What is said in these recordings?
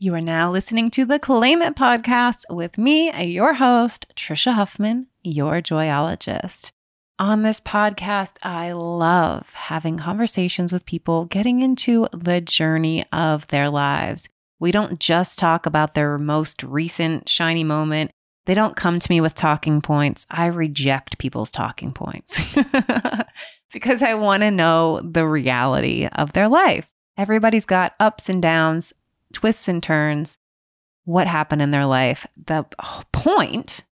You are now listening to the Claim It podcast with me, your host, Trisha Huffman, your joyologist. On this podcast, I love having conversations with people getting into the journey of their lives. We don't just talk about their most recent shiny moment. They don't come to me with talking points. I reject people's talking points because I want to know the reality of their life. Everybody's got ups and downs, twists and turns, what happened in their life. The point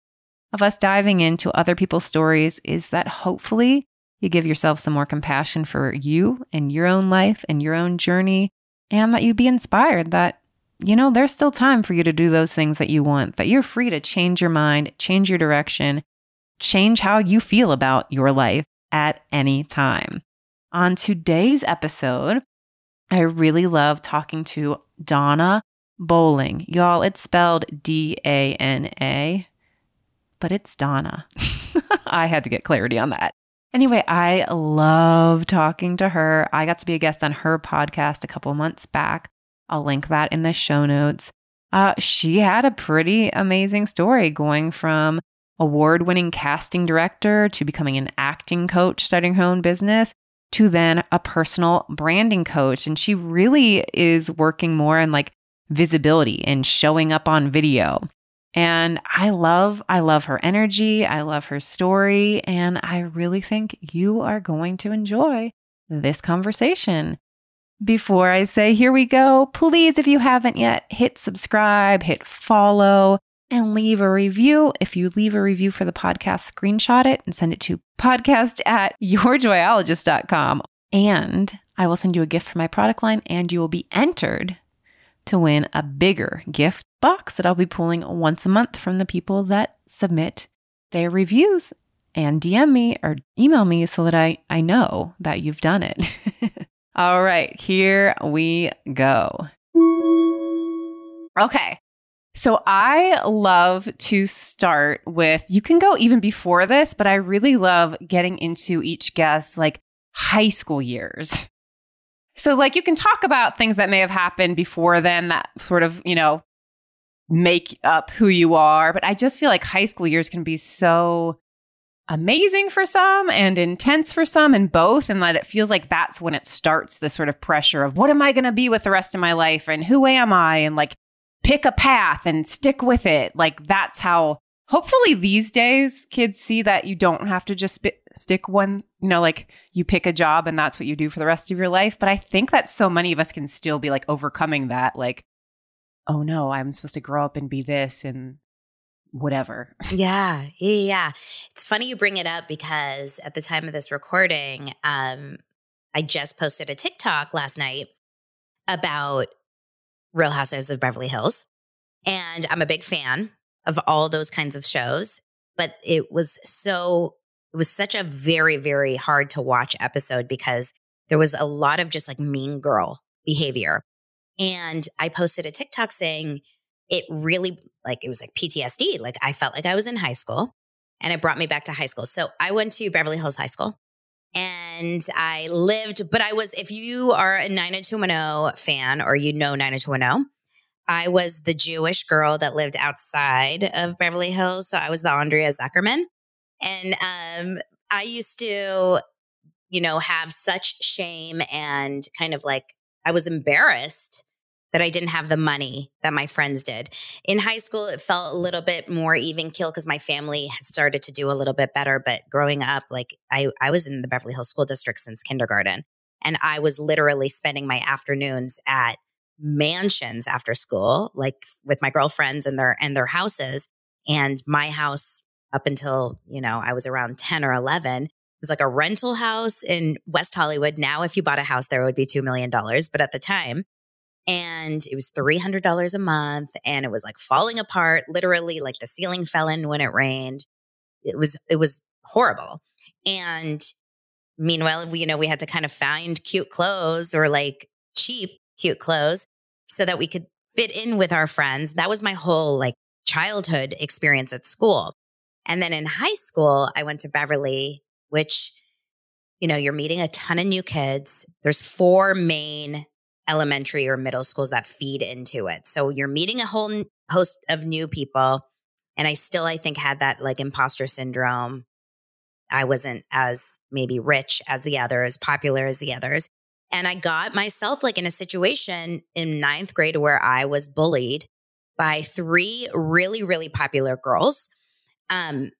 of us diving into other people's stories is that hopefully you give yourself some more compassion for you and your own life and your own journey, and that you be inspired that, you know, there's still time for you to do those things that you want, that you're free to change your mind, change your direction, change how you feel about your life at any time. On today's episode, I really love talking to Dana Bowling. Y'all, it's spelled D A N A, but it's Donna. I had to get clarity on that. Anyway, I love talking to her. I got to be a guest on her podcast a couple months back. I'll link that in the show notes. Uh, she had a pretty amazing story going from award winning casting director to becoming an acting coach, starting her own business to then a personal branding coach. And she really is working more on like visibility and showing up on video. And I love, I love her energy. I love her story. And I really think you are going to enjoy this conversation. Before I say, here we go, please, if you haven't yet, hit subscribe, hit follow and leave a review. If you leave a review for the podcast, screenshot it and send it to podcast at yourjoyologist.com. And I will send you a gift for my product line, and you will be entered to win a bigger gift box that I'll be pulling once a month from the people that submit their reviews and DM me or email me so that I, I know that you've done it. All right, here we go. Okay. So I love to start with, you can go even before this, but I really love getting into each guest like high school years. So, like, you can talk about things that may have happened before then that sort of, you know, make up who you are. But I just feel like high school years can be so amazing for some and intense for some and both and that it feels like that's when it starts the sort of pressure of what am i going to be with the rest of my life and who am i and like pick a path and stick with it. Like that's how hopefully these days kids see that you don't have to just stick one, you know, like you pick a job and that's what you do for the rest of your life. But I think that so many of us can still be like overcoming that, like, oh no, I'm supposed to grow up and be this and whatever. Yeah, yeah. It's funny you bring it up because at the time of this recording, um, I just posted a TikTok last night about Real Housewives of Beverly Hills. And I'm a big fan of all those kinds of shows, but it was so, it was such a very, very hard to watch episode because there was a lot of just like mean girl behavior. And I posted a TikTok saying it really, like, it was like PTSD. Like, I felt like I was in high school and it brought me back to high school. So I went to Beverly Hills High School and I lived, but I was, if you are a 90210 fan or you know 90210, I was the Jewish girl that lived outside of Beverly Hills. So I was the Andrea Zuckerman. And um, I used to, you know, have such shame and kind of like I was embarrassed that I didn't have the money that my friends did. In high school, it felt a little bit more even keel because my family had started to do a little bit better. But growing up, like I, I was in the Beverly Hills School District since kindergarten. And I was literally spending my afternoons at mansions after school, like with my girlfriends and their and their houses. And my house up until, you know, I was around 10 or 11 it was like a rental house in West Hollywood. Now, if you bought a house there, it would be $2 million. But at the time, and it was $300 a month and it was like falling apart literally like the ceiling fell in when it rained. It was it was horrible. And meanwhile we you know we had to kind of find cute clothes or like cheap cute clothes so that we could fit in with our friends. That was my whole like childhood experience at school. And then in high school i went to beverly which you know you're meeting a ton of new kids. There's four main elementary or middle schools that feed into it. So you're meeting a whole host of new people. And I still, I think, had that like imposter syndrome. I wasn't as maybe rich as the others, popular as the others. And I got myself like in a situation in ninth grade where I was bullied by three really, really popular girls um,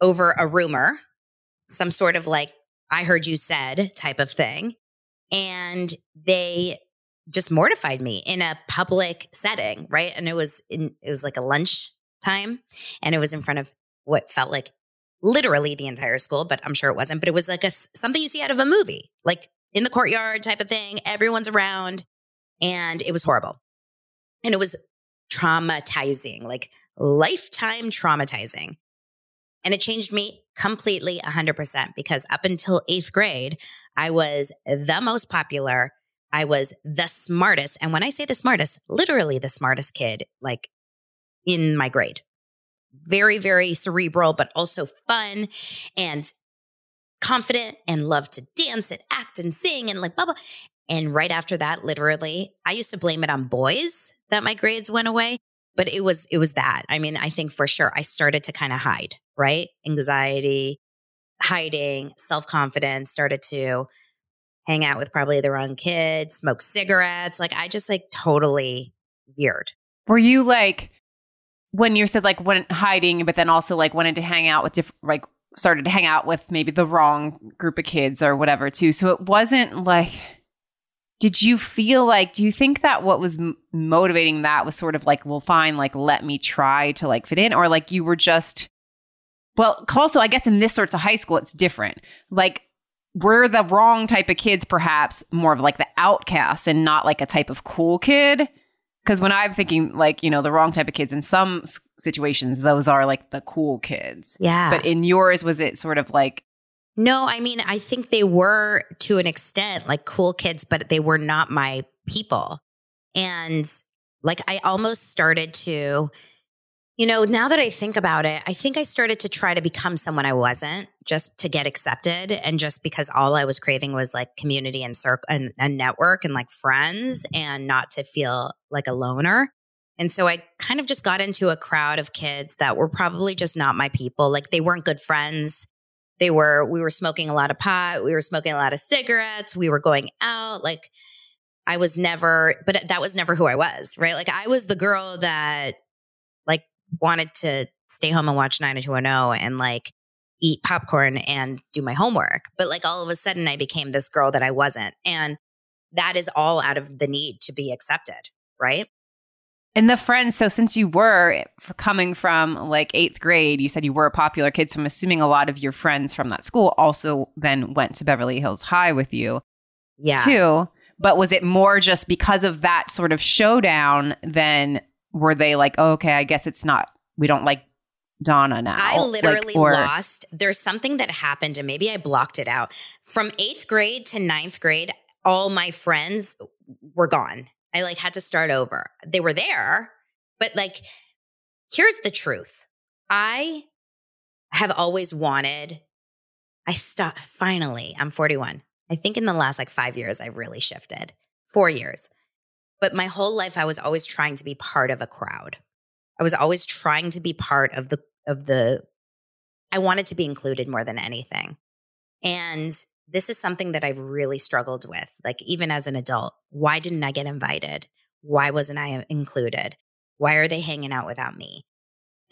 over a rumor, some sort of like, I heard you said type of thing. And they just mortified me in a public setting, right? And it was in, it was like a lunch time and it was in front of what felt like literally the entire school, but I'm sure it wasn't, but it was like a something you see out of a movie, like in the courtyard type of thing. Everyone's around and it was horrible. And it was traumatizing, like lifetime traumatizing. And it changed me completely 100% because up until eighth grade, I was the most popular. I was the smartest. And when I say the smartest, literally the smartest kid, like in my grade. Very, very cerebral, but also fun and confident and loved to dance and act and sing and like blah, blah. And right after that, literally, I used to blame it on boys that my grades went away but it was it was that i mean i think for sure i started to kind of hide right? Anxiety hiding self-confidence started to hang out with probably the wrong kids smoke cigarettes like i just like totally veered. Were you like when you said like went hiding but then also like wanted to hang out with different like started to hang out with maybe the wrong group of kids or whatever too so it wasn't like did you feel like do you think that what was m- motivating that was sort of like well fine like let me try to like fit in or like you were just well also i guess in this sorts of high school it's different. Like we're the wrong type of kids perhaps more of like the outcasts and not like a type of cool kid. Because when i'm thinking like you know the wrong type of kids in some situations those are like the cool kids. Yeah. But in yours was it sort of like no, I mean, I think they were to an extent like cool kids, but they were not my people. And like, I almost started to, you know, now that I think about it, I think I started to try to become someone I wasn't just to get accepted. And just because all I was craving was like community and circle and, and network and like friends and not to feel like a loner. And so I kind of just got into a crowd of kids that were probably just not my people. Like they weren't good friends they were we were smoking a lot of pot we were smoking a lot of cigarettes we were going out like i was never but that was never who i was right like i was the girl that wanted to stay home and watch 90210 and like eat popcorn and do my homework but like all of a sudden i became this girl that i wasn't and that is all out of the need to be accepted right and the friends, so since you were eh, coming from like eighth grade, you said you were a popular kid. So I'm assuming a lot of your friends from that school also then went to Beverly Hills High with you. Yeah. Too. But was it more just because of that sort of showdown? Then were they like, oh, okay, I guess it's not, we don't like Donna now? I literally like, or- lost. There's something that happened, and maybe I blocked it out. From eighth grade to ninth grade, all my friends were gone. I like had to start over. They were there, but like, here's the truth. I have always wanted, I stopped finally, I'm 41. I think in the last like five years, I've really shifted, four years. But my whole life, I was always trying to be part of a crowd. I was always trying to be part of the, of the, I wanted to be included more than anything. And this is something that I've really struggled with, like even as an adult. Why didn't I get invited? Why wasn't I uh, included? Why are they hanging out without me?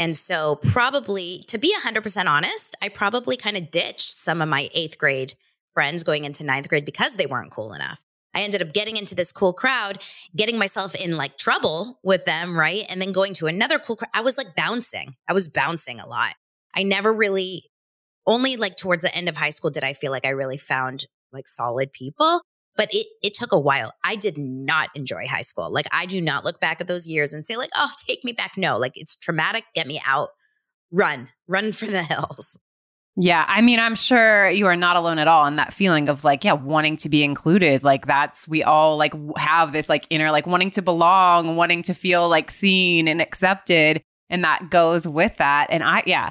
And so, probably to be 100% honest, I probably kind of ditched some of my eighth grade friends going into ninth grade because they weren't cool enough. I ended up getting into this cool crowd, getting myself in like trouble with them, right? And then going to another cool crowd. I was like bouncing. I was bouncing a lot. I never really only like towards the end of high school did I feel like I really found like solid people. But it it took a while. I did not enjoy high school. Like I do not look back at those years and say like, "Oh, take me back." No, like it's traumatic. Get me out. Run, run for the hills. Yeah, I mean, I'm sure you are not alone at all in that feeling of like, yeah, wanting to be included. Like that's we all like have this like inner like wanting to belong, wanting to feel like seen and accepted, and that goes with that. And I yeah,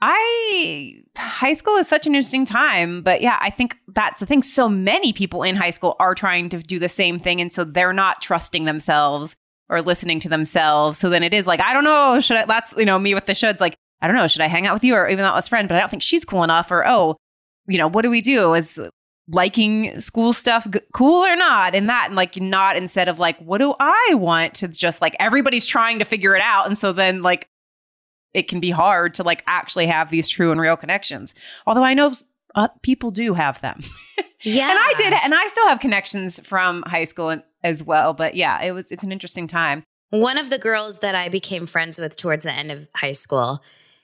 I high school is such an interesting time, but yeah, I think that's the thing. So many people in high school are trying to do the same thing, and so they're not trusting themselves or listening to themselves. So then it is like, I don't know, should I? That's you know me with the shoulds. Like, I don't know, should I hang out with you, or even though it was friend, but I don't think she's cool enough, or oh, you know, what do we do? Is liking school stuff g- cool or not and that and like not instead of like what do i want to just like everybody's trying to figure it out and so then like it can be hard to like actually have these true and real connections. Although I know uh, people do have them. Yeah. and I did, and I still have connections from high school as well. But yeah, it was it's an interesting time. One of the girls that I became friends with towards the end of high school,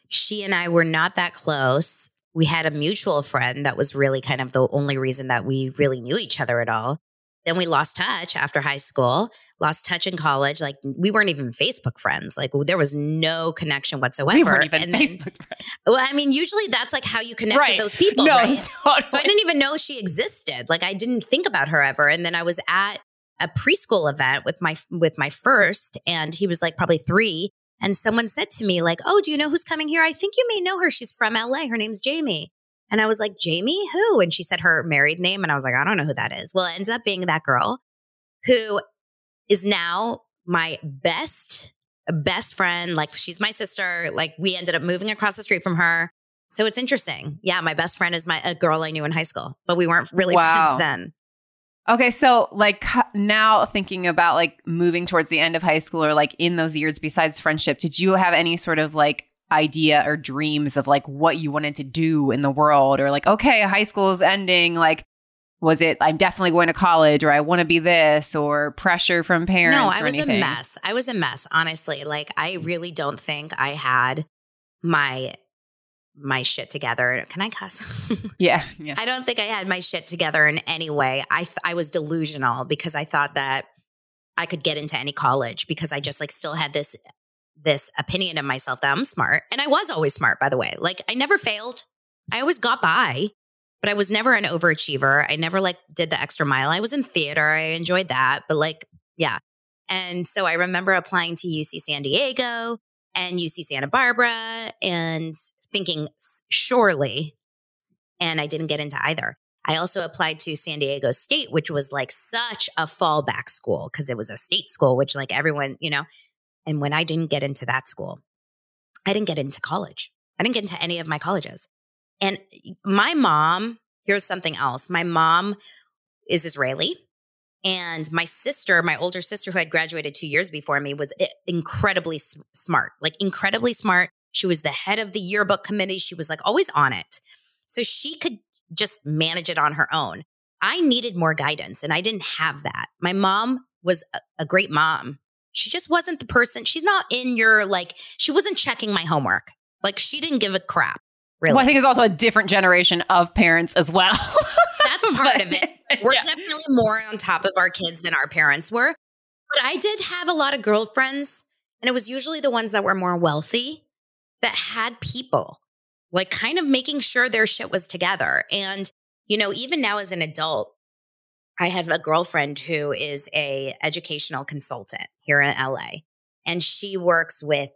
she and I were not that close. We had a mutual friend that was really kind of the only reason that we really knew each other at all. Then we lost touch after high school lost touch in college. Like we weren't even Facebook friends. Like there was no connection whatsoever. We weren't even and Facebook then, friends. Well, I mean, usually that's like how you connect right. with those people. No, right? totally. So I didn't even know she existed. Like I didn't think about her ever. And then I was at a preschool event with my with my first, and he was like probably three. And someone said to me, like, "Oh, do you know who's coming here? I think you may know her. She's from LA. Her name's Jamie." And I was like, Jamie, who? And she said her married name. And I was like, I don't know who that is. Well, it ends up being that girl who is now my best best friend like she's my sister like we ended up moving across the street from her so it's interesting yeah my best friend is my a girl i knew in high school but we weren't really wow. friends then okay so like now thinking about like moving towards the end of high school or like in those years besides friendship did you have any sort of like idea or dreams of like what you wanted to do in the world or like okay high school is ending like was it i'm definitely going to college or i want to be this or pressure from parents no i was anything? a mess i was a mess honestly like i really don't think i had my my shit together can i cuss yeah, yeah i don't think i had my shit together in any way i th- i was delusional because i thought that i could get into any college because i just like still had this this opinion of myself that i'm smart and i was always smart by the way like i never failed i always got by but I was never an overachiever. I never like did the extra mile. I was in theater. I enjoyed that, but like, yeah. And so I remember applying to UC San Diego and UC Santa Barbara and thinking surely, and I didn't get into either. I also applied to San Diego State, which was like such a fallback school because it was a state school, which like everyone, you know. And when I didn't get into that school, I didn't get into college. I didn't get into any of my colleges. And my mom, here's something else. My mom is Israeli. And my sister, my older sister, who had graduated two years before me, was eh, incredibly smart, like incredibly smart. She was the head of the yearbook committee. She was like always on it. So she could just manage it on her own. I needed more guidance and I didn't have that. My mom was a, a great mom. She just wasn't the person. She's not in your, like, she wasn't checking my homework. Like, she didn't give a crap. Really. Well, I think it's also a different generation of parents as well. That's part but, of it. We're yeah. definitely more on top of our kids than our parents were. But I did have a lot of girlfriends, and it was usually the ones that were more wealthy that had people, like kind of making sure their shit was together. And, you know, even now as an adult, I have a girlfriend who is a educational consultant here in LA, and she works with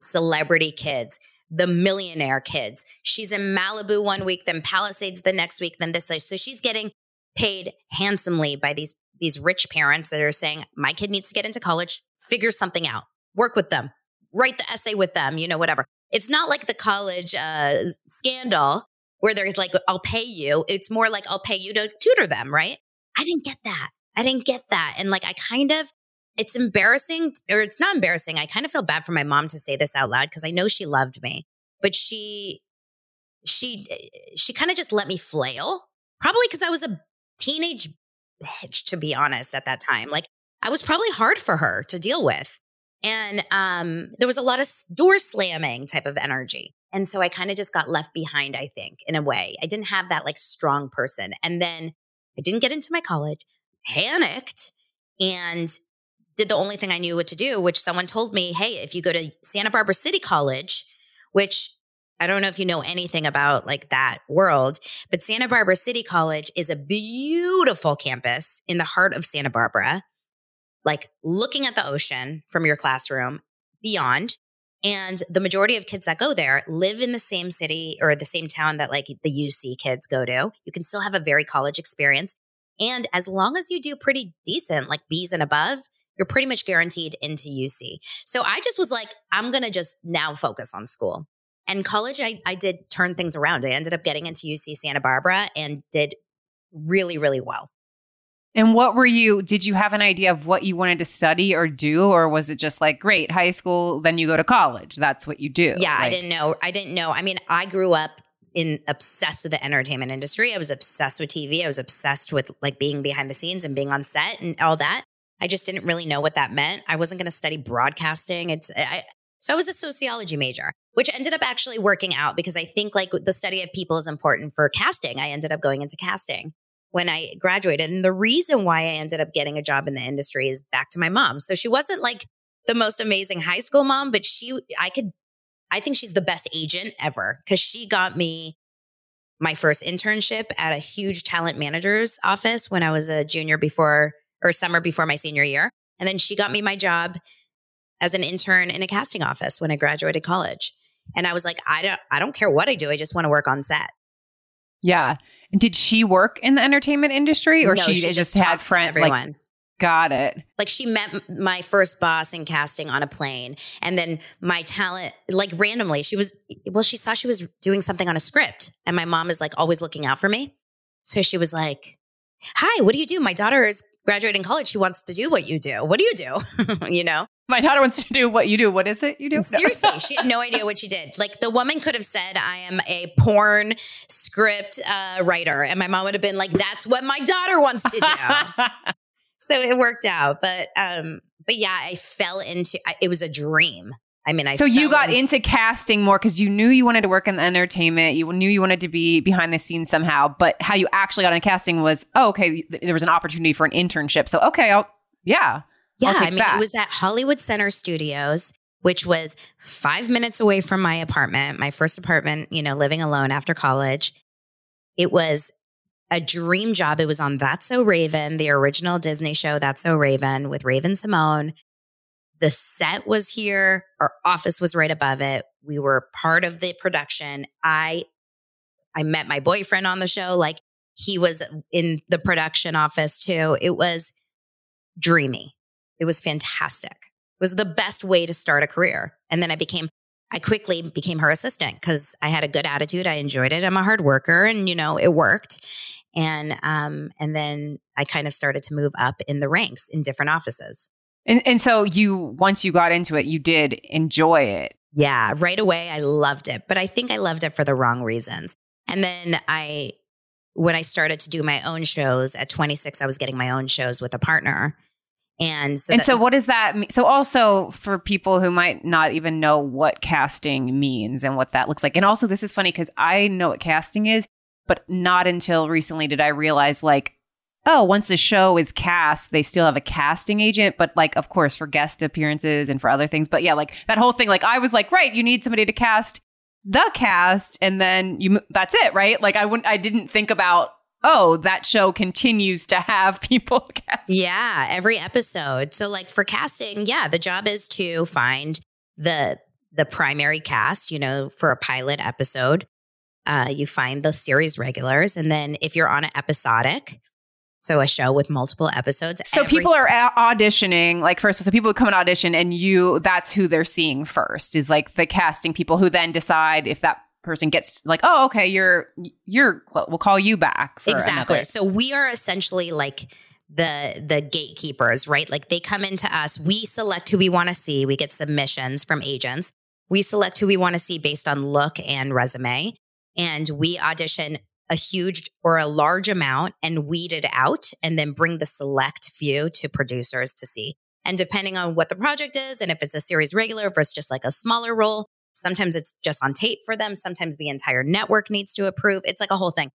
celebrity kids the millionaire kids. She's in Malibu one week, then Palisades the next week, then this. So she's getting paid handsomely by these these rich parents that are saying, "My kid needs to get into college. Figure something out. Work with them. Write the essay with them. You know, whatever." It's not like the college uh, scandal where there's like, "I'll pay you." It's more like, "I'll pay you to tutor them." Right? I didn't get that. I didn't get that, and like I kind of it's embarrassing, or it's not embarrassing. I kind of feel bad for my mom to say this out loud because I know she loved me, but she, she, she kind of just let me flail. Probably because I was a teenage bitch, to be honest, at that time. Like I was probably hard for her to deal with. And um, there was a lot of door slamming type of energy. And so I kind of just got left behind, I think, in a way. I didn't have that like strong person. And then I didn't get into my college, panicked, and did the only thing I knew what to do, which someone told me, hey, if you go to Santa Barbara City College, which I don't know if you know anything about like that world, but Santa Barbara City College is a beautiful campus in the heart of Santa Barbara, like looking at the ocean from your classroom beyond. And the majority of kids that go there live in the same city or the same town that like the UC kids go to. You can still have a very college experience. And as long as you do pretty decent, like B's and above, you're pretty much guaranteed into UC. So I just was like, I'm going to just now focus on school. And college, I, I did turn things around. I ended up getting into UC Santa Barbara and did really, really well. And what were you, did you have an idea of what you wanted to study or do? Or was it just like, great, high school, then you go to college? That's what you do? Yeah, like, I didn't know. I didn't know. I mean, I grew up in obsessed with the entertainment industry. I was obsessed with TV. I was obsessed with like being behind the scenes and being on set and all that. I just didn't really know what that meant. I wasn't going to study broadcasting. It's I, so I was a sociology major, which ended up actually working out because I think like the study of people is important for casting. I ended up going into casting when I graduated. And the reason why I ended up getting a job in the industry is back to my mom. So she wasn't like the most amazing high school mom, but she, I could, I think she's the best agent ever because she got me my first internship at a huge talent manager's office when I was a junior before or summer before my senior year. And then she got me my job as an intern in a casting office when I graduated college. And I was like, I don't I don't care what I do. I just want to work on set. Yeah. Did she work in the entertainment industry or No, she, she just, just had friends? Like, everyone. got it. Like she met my first boss in casting on a plane. And then my talent, like randomly, she was, well, she saw she was doing something on a script. And my mom is like always looking out for me. So she was like, Hi, what do you do? My daughter is graduating college. She wants to do what you do. What do you do? you know? My daughter wants to do what you do. What is it you do? Seriously, she had no idea what she did. Like the woman could have said, "I am a porn script uh, writer," and my mom would have been like, "That's what my daughter wants to do." so it worked out, but um, but yeah, I fell into. I- It was a dream. I mean, I so you got into casting more because you knew you wanted to work in the entertainment. You knew you wanted to be behind the scenes somehow. But how you actually got into casting was, oh, okay, there was an opportunity for an internship. So okay, I'll yeah. Yeah, I mean, that. it was at Hollywood Center Studios, which was five minutes away from my apartment, my first apartment, you know, living alone after college. It was a dream job. It was on That's So Raven, the original Disney show, That's So Raven with Raven-Symoné. The set was here, our office was right above it. We were part of the production. I I met my boyfriend on the show. Like he was in the production office too. It was dreamy. It was fantastic. It was the best way to start a career. And then I became, I quickly became her assistant because I had a good attitude. I enjoyed it. I'm a hard worker and, you know, it worked. And, um, and then I kind of started to move up in the ranks in different offices. And and so you once you got into it, you did enjoy it. Yeah, right away I loved it, but I think I loved it for the wrong reasons. And then I when I started to do my own shows at 26, I was getting my own shows with a partner. And so and that- so what does that mean? So also for people who might not even know what casting means and what that looks like. And also this is funny because I know what casting is, but not until recently did I realize like, oh, once the show is cast, they still have a casting agent, but like of course for guest appearances and for other things. But yeah, like that whole thing, like I was like, right, you need somebody to cast the cast and then you that's it, right? Like I wouldn't I didn't think about oh, that show continues to have people cast. Yeah, every episode. So like for casting, yeah, the job is to find the the primary cast, you know, for a pilot episode. Uh, you find the series regulars, and then if you're on an episodic, so a show with multiple episodes. So people are a- auditioning, like first, so people come and audition, and you, that's who they're seeing first, is like the casting people who then decide if that person gets like, oh, okay, you're, you're, we'll call you back. For exactly. another- So we are essentially like the the gatekeepers, right? Like they come into us, we select who we want to see. We get submissions from agents. We select who we want to see based on look and resume, and we audition a huge or a large amount and weed it out and then bring the select few to producers to see. And depending on what the project is and if it's a series regular versus just like a smaller role, sometimes it's just on tape for them, sometimes the entire network needs to approve. It's like a whole thing.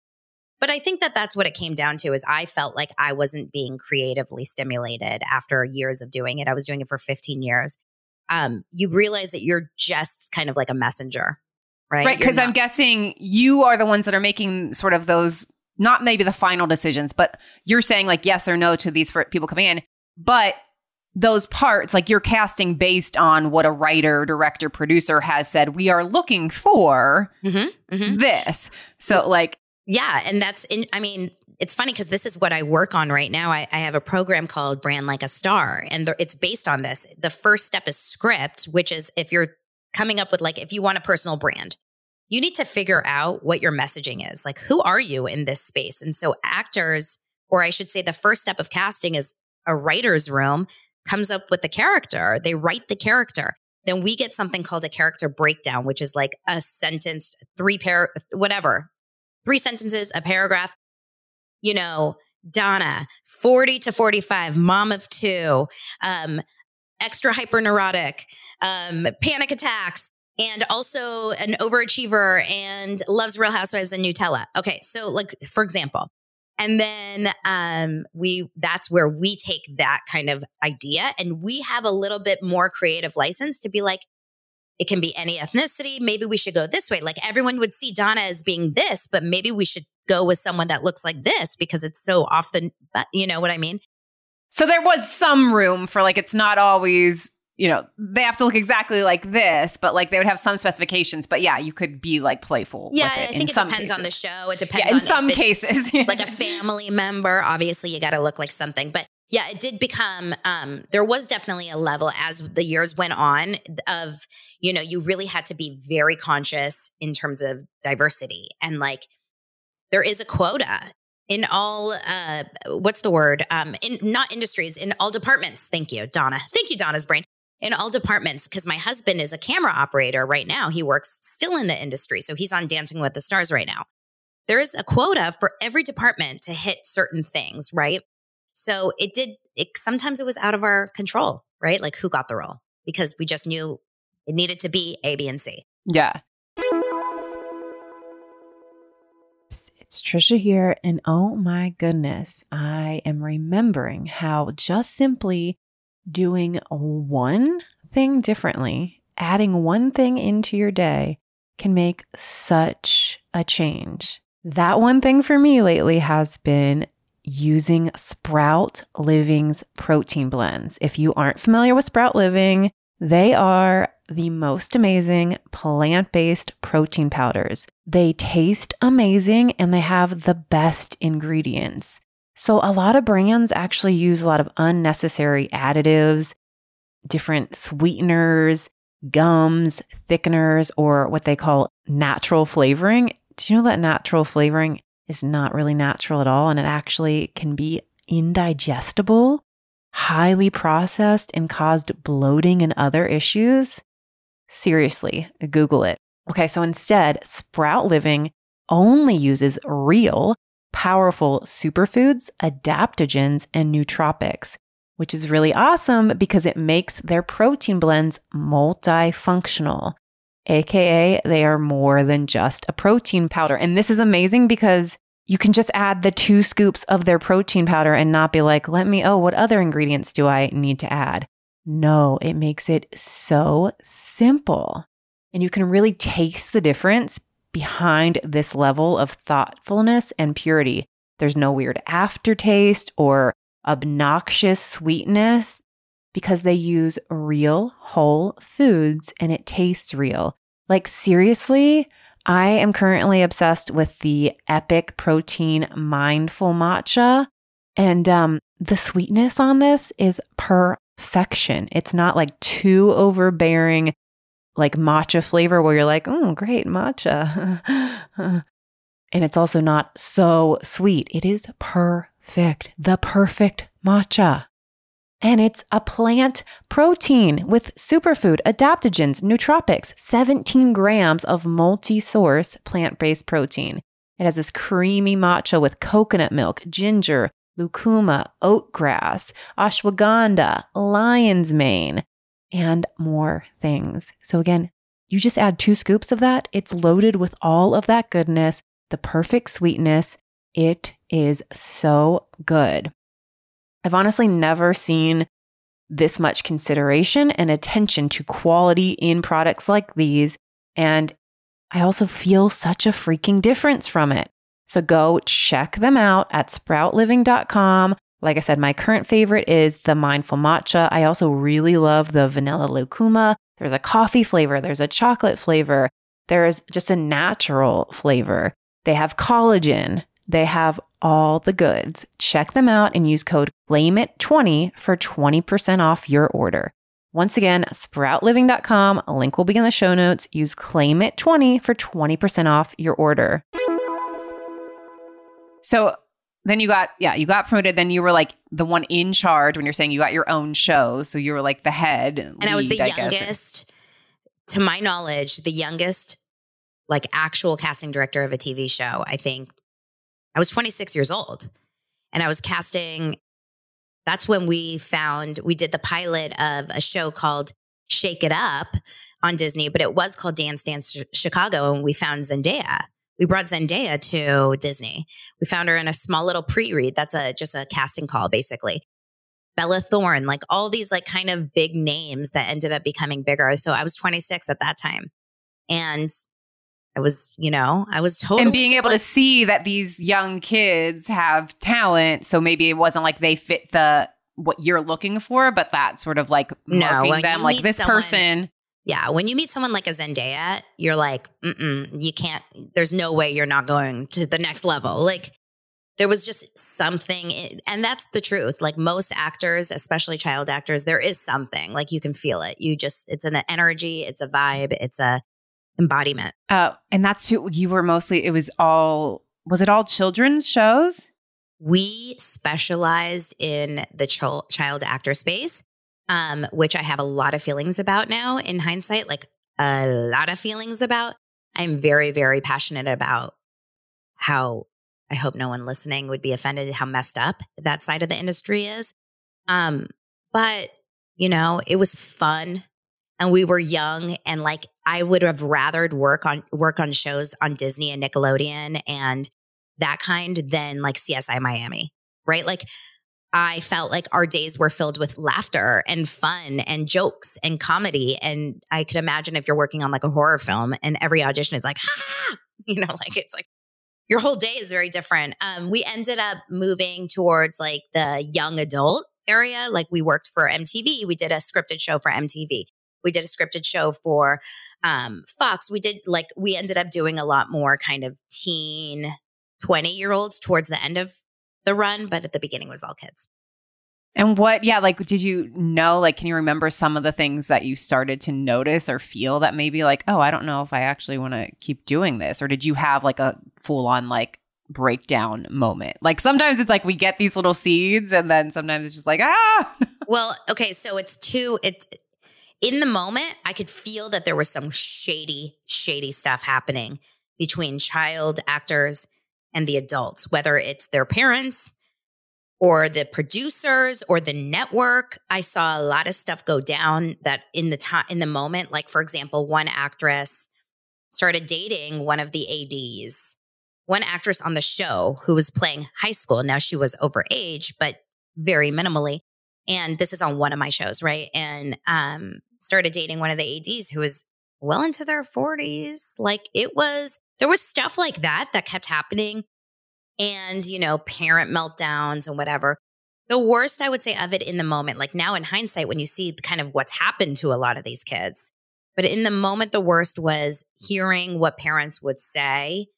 But I think that that's what it came down to is I felt like I wasn't being creatively stimulated after years of doing it. I was doing it for 15 years. Um, you realize that you're just kind of like a messenger, right? right. You're Cause I'm guessing you are the ones that are making sort of those, not maybe the final decisions, but you're saying like yes or no to these for people coming in. But those parts, like you're casting based on what a writer, director, producer has said, we are looking for Mm-hmm, mm-hmm. this. So, like, Yeah, and that's in. I mean, it's funny because this is what I work on right now. I, I have a program called Brand Like a Star, and the, it's based on this. The first step is script, which is if you're coming up with like if you want a personal brand, you need to figure out what your messaging is. Like, who are you in this space? And so, actors, or I should say, the first step of casting is a writer's room comes up with the character. They write the character. Then we get something called a character breakdown, which is like a sentence, three pair, whatever, three sentences, a paragraph. You know, Donna, 40 to 45, mom of two, um, extra hyperneurotic, um, panic attacks, and also an overachiever and loves Real Housewives and Nutella. Okay, so like for example, and then um, we that's where we take that kind of idea and we have a little bit more creative license to be like, it can be any ethnicity. Maybe we should go this way. Like everyone would see Donna as being this, but maybe we should go with someone that looks like this because it's so off the, you know what I mean? so there was some room for like, it's not always, you know, they have to look exactly like this, but like they would have some specifications. But yeah, you could be like playful. Yeah, I think it depends on the show. It depends Yeah, in on some it- cases. like a family member. Obviously, you got to look like something. But yeah, it did become, um, there was definitely a level as the years went on of, you know, you really had to be very conscious in terms of diversity. And like, there is a quota in all, uh, what's the word? Um, in not industries, in all departments. Thank you, Donna. Thank you, Donna's brain. In all departments, because my husband is a camera operator right now. He works still in the industry. So he's on Dancing with the Stars right now there is a quota for every department to hit certain things, right? So it did, it, sometimes it was out of our control, right? Like who got the role because we just knew it needed to be A, B, and C. Yeah. It's Trisha here, and oh my goodness, I am remembering how just simply doing one thing differently, adding one thing into your day, can make such a change. That one thing for me lately has been using Sprout Living's protein blends. If you aren't familiar with Sprout Living, they are the most amazing plant based protein powders. They taste amazing and they have the best ingredients. So, a lot of brands actually use a lot of unnecessary additives, different sweeteners, gums, thickeners, or what they call natural flavoring. Do you know that natural flavoring is not really natural at all? And it actually can be indigestible, highly processed, and caused bloating and other issues? Seriously, Google it. Okay, so instead, Sprout Living only uses real, powerful superfoods, adaptogens, and nootropics, which is really awesome because it makes their protein blends multifunctional. AKA, they are more than just a protein powder. And this is amazing because you can just add the two scoops of their protein powder and not be like, let me, oh, what other ingredients do I need to add? No, it makes it so simple. And you can really taste the difference behind this level of thoughtfulness and purity. There's no weird aftertaste or obnoxious sweetness because they use real whole foods and it tastes real. Like, seriously, I am currently obsessed with the Epic Protein Mindful Matcha. And um, the sweetness on this is perfection. It's not like too overbearing, like matcha flavor where you're like, oh, great matcha. and it's also not so sweet. It is perfect, the perfect matcha. And it's a plant protein with superfood, adaptogens, nootropics, 17 grams of multi source plant based protein. It has this creamy matcha with coconut milk, ginger, lucuma, oatgrass, ashwagandha, lion's mane, and more things. So, again, you just add two scoops of that. It's loaded with all of that goodness, the perfect sweetness. It is so good. I've honestly never seen this much consideration and attention to quality in products like these. And I also feel such a freaking difference from it. So go check them out at sproutliving.com Like I said, my current favorite is the Mindful Matcha. I also really love the Vanilla Lucuma. There's a coffee flavor, there's a chocolate flavor, there's just a natural flavor. They have collagen, they have all the goods. Check them out and use code CLAIMIT20 for 20% off your order. Once again, sproutliving.com, link will be in the show notes. Use CLAIMIT20 for 20% off your order. So then you got, yeah, you got promoted. Then you were like the one in charge when you're saying you got your own show. So you were like the head. And I was the youngest, to my knowledge, the youngest, like actual casting director of a TV show. I think I was 26 years old and I was casting. That's when we found, we did the pilot of a show called Shake It Up on Disney, but it was called Dance Dance Chicago. And we found Zendaya we brought Zendaya to Disney. We found her in a small little pre-read. That's a just a casting call, basically. Bella Thorne, like all these like kind of big names that ended up becoming bigger. So I was 26 at that time. And I was, you know, I was totally and being able to see that these young kids have talent. So maybe it wasn't like they fit the what you're looking for, but that sort of like marking no, them like this someone, person yeah, when you meet someone like a Zendaya, you're like, mm you can't. There's no way you're not going to the next level. Like there was just something, and that's the truth. Like most actors, especially child actors, there is something. Like you can feel it. You just, it's an energy, it's a vibe, it's a embodiment. Uh, and that's who you were mostly. It was all. Was it all children's shows? We specialized in the ch- child actor space um, which I have a lot of feelings about now in hindsight, like a lot of feelings about. I'm very, very passionate about how I hope no one listening would be offended how messed up that side of the industry is. Um, but you know, it was fun and we were young and like I would have rathered work on work on shows on Disney and Nickelodeon and that kind than like CSI Miami, right? Like I felt like our days were filled with laughter and fun and jokes and comedy. And I could imagine if you're working on like a horror film and every audition is like, ah, you know, like it's like your whole day is very different. Um, we ended up moving towards like the young adult area. Like we worked for MTV, we did a scripted show for MTV. We did a scripted show for um, Fox. We did like, we ended up doing a lot more kind of teen 20 year olds towards the end of the run, but at the beginning was all kids. And what, yeah, like, did you know, like, can you remember some of the things that you started to notice or feel that maybe, like, oh, I don't know if I actually want to keep doing this? Or did you have like a full on, like, breakdown moment? Like, sometimes it's like we get these little seeds and then sometimes it's just like, ah. well, okay. So it's two, it's in the moment, I could feel that there was some shady, shady stuff happening between child actors and the adults, whether it's their parents or the producers or the network. I saw a lot of stuff go down that in the time in the moment, like for example, one actress started dating one of the ADs. One actress on the show who was playing high school. Now she was over age, but very minimally. And this is on one of my shows, right? And um, started dating one of the ADs who was well into their 40s. Like it was there was stuff like that that kept happening and, you know, parent meltdowns and whatever. The worst I would say of it in the moment, like now in hindsight, when you see kind of what's happened to a lot of these kids, but in the moment, the worst was hearing what parents would say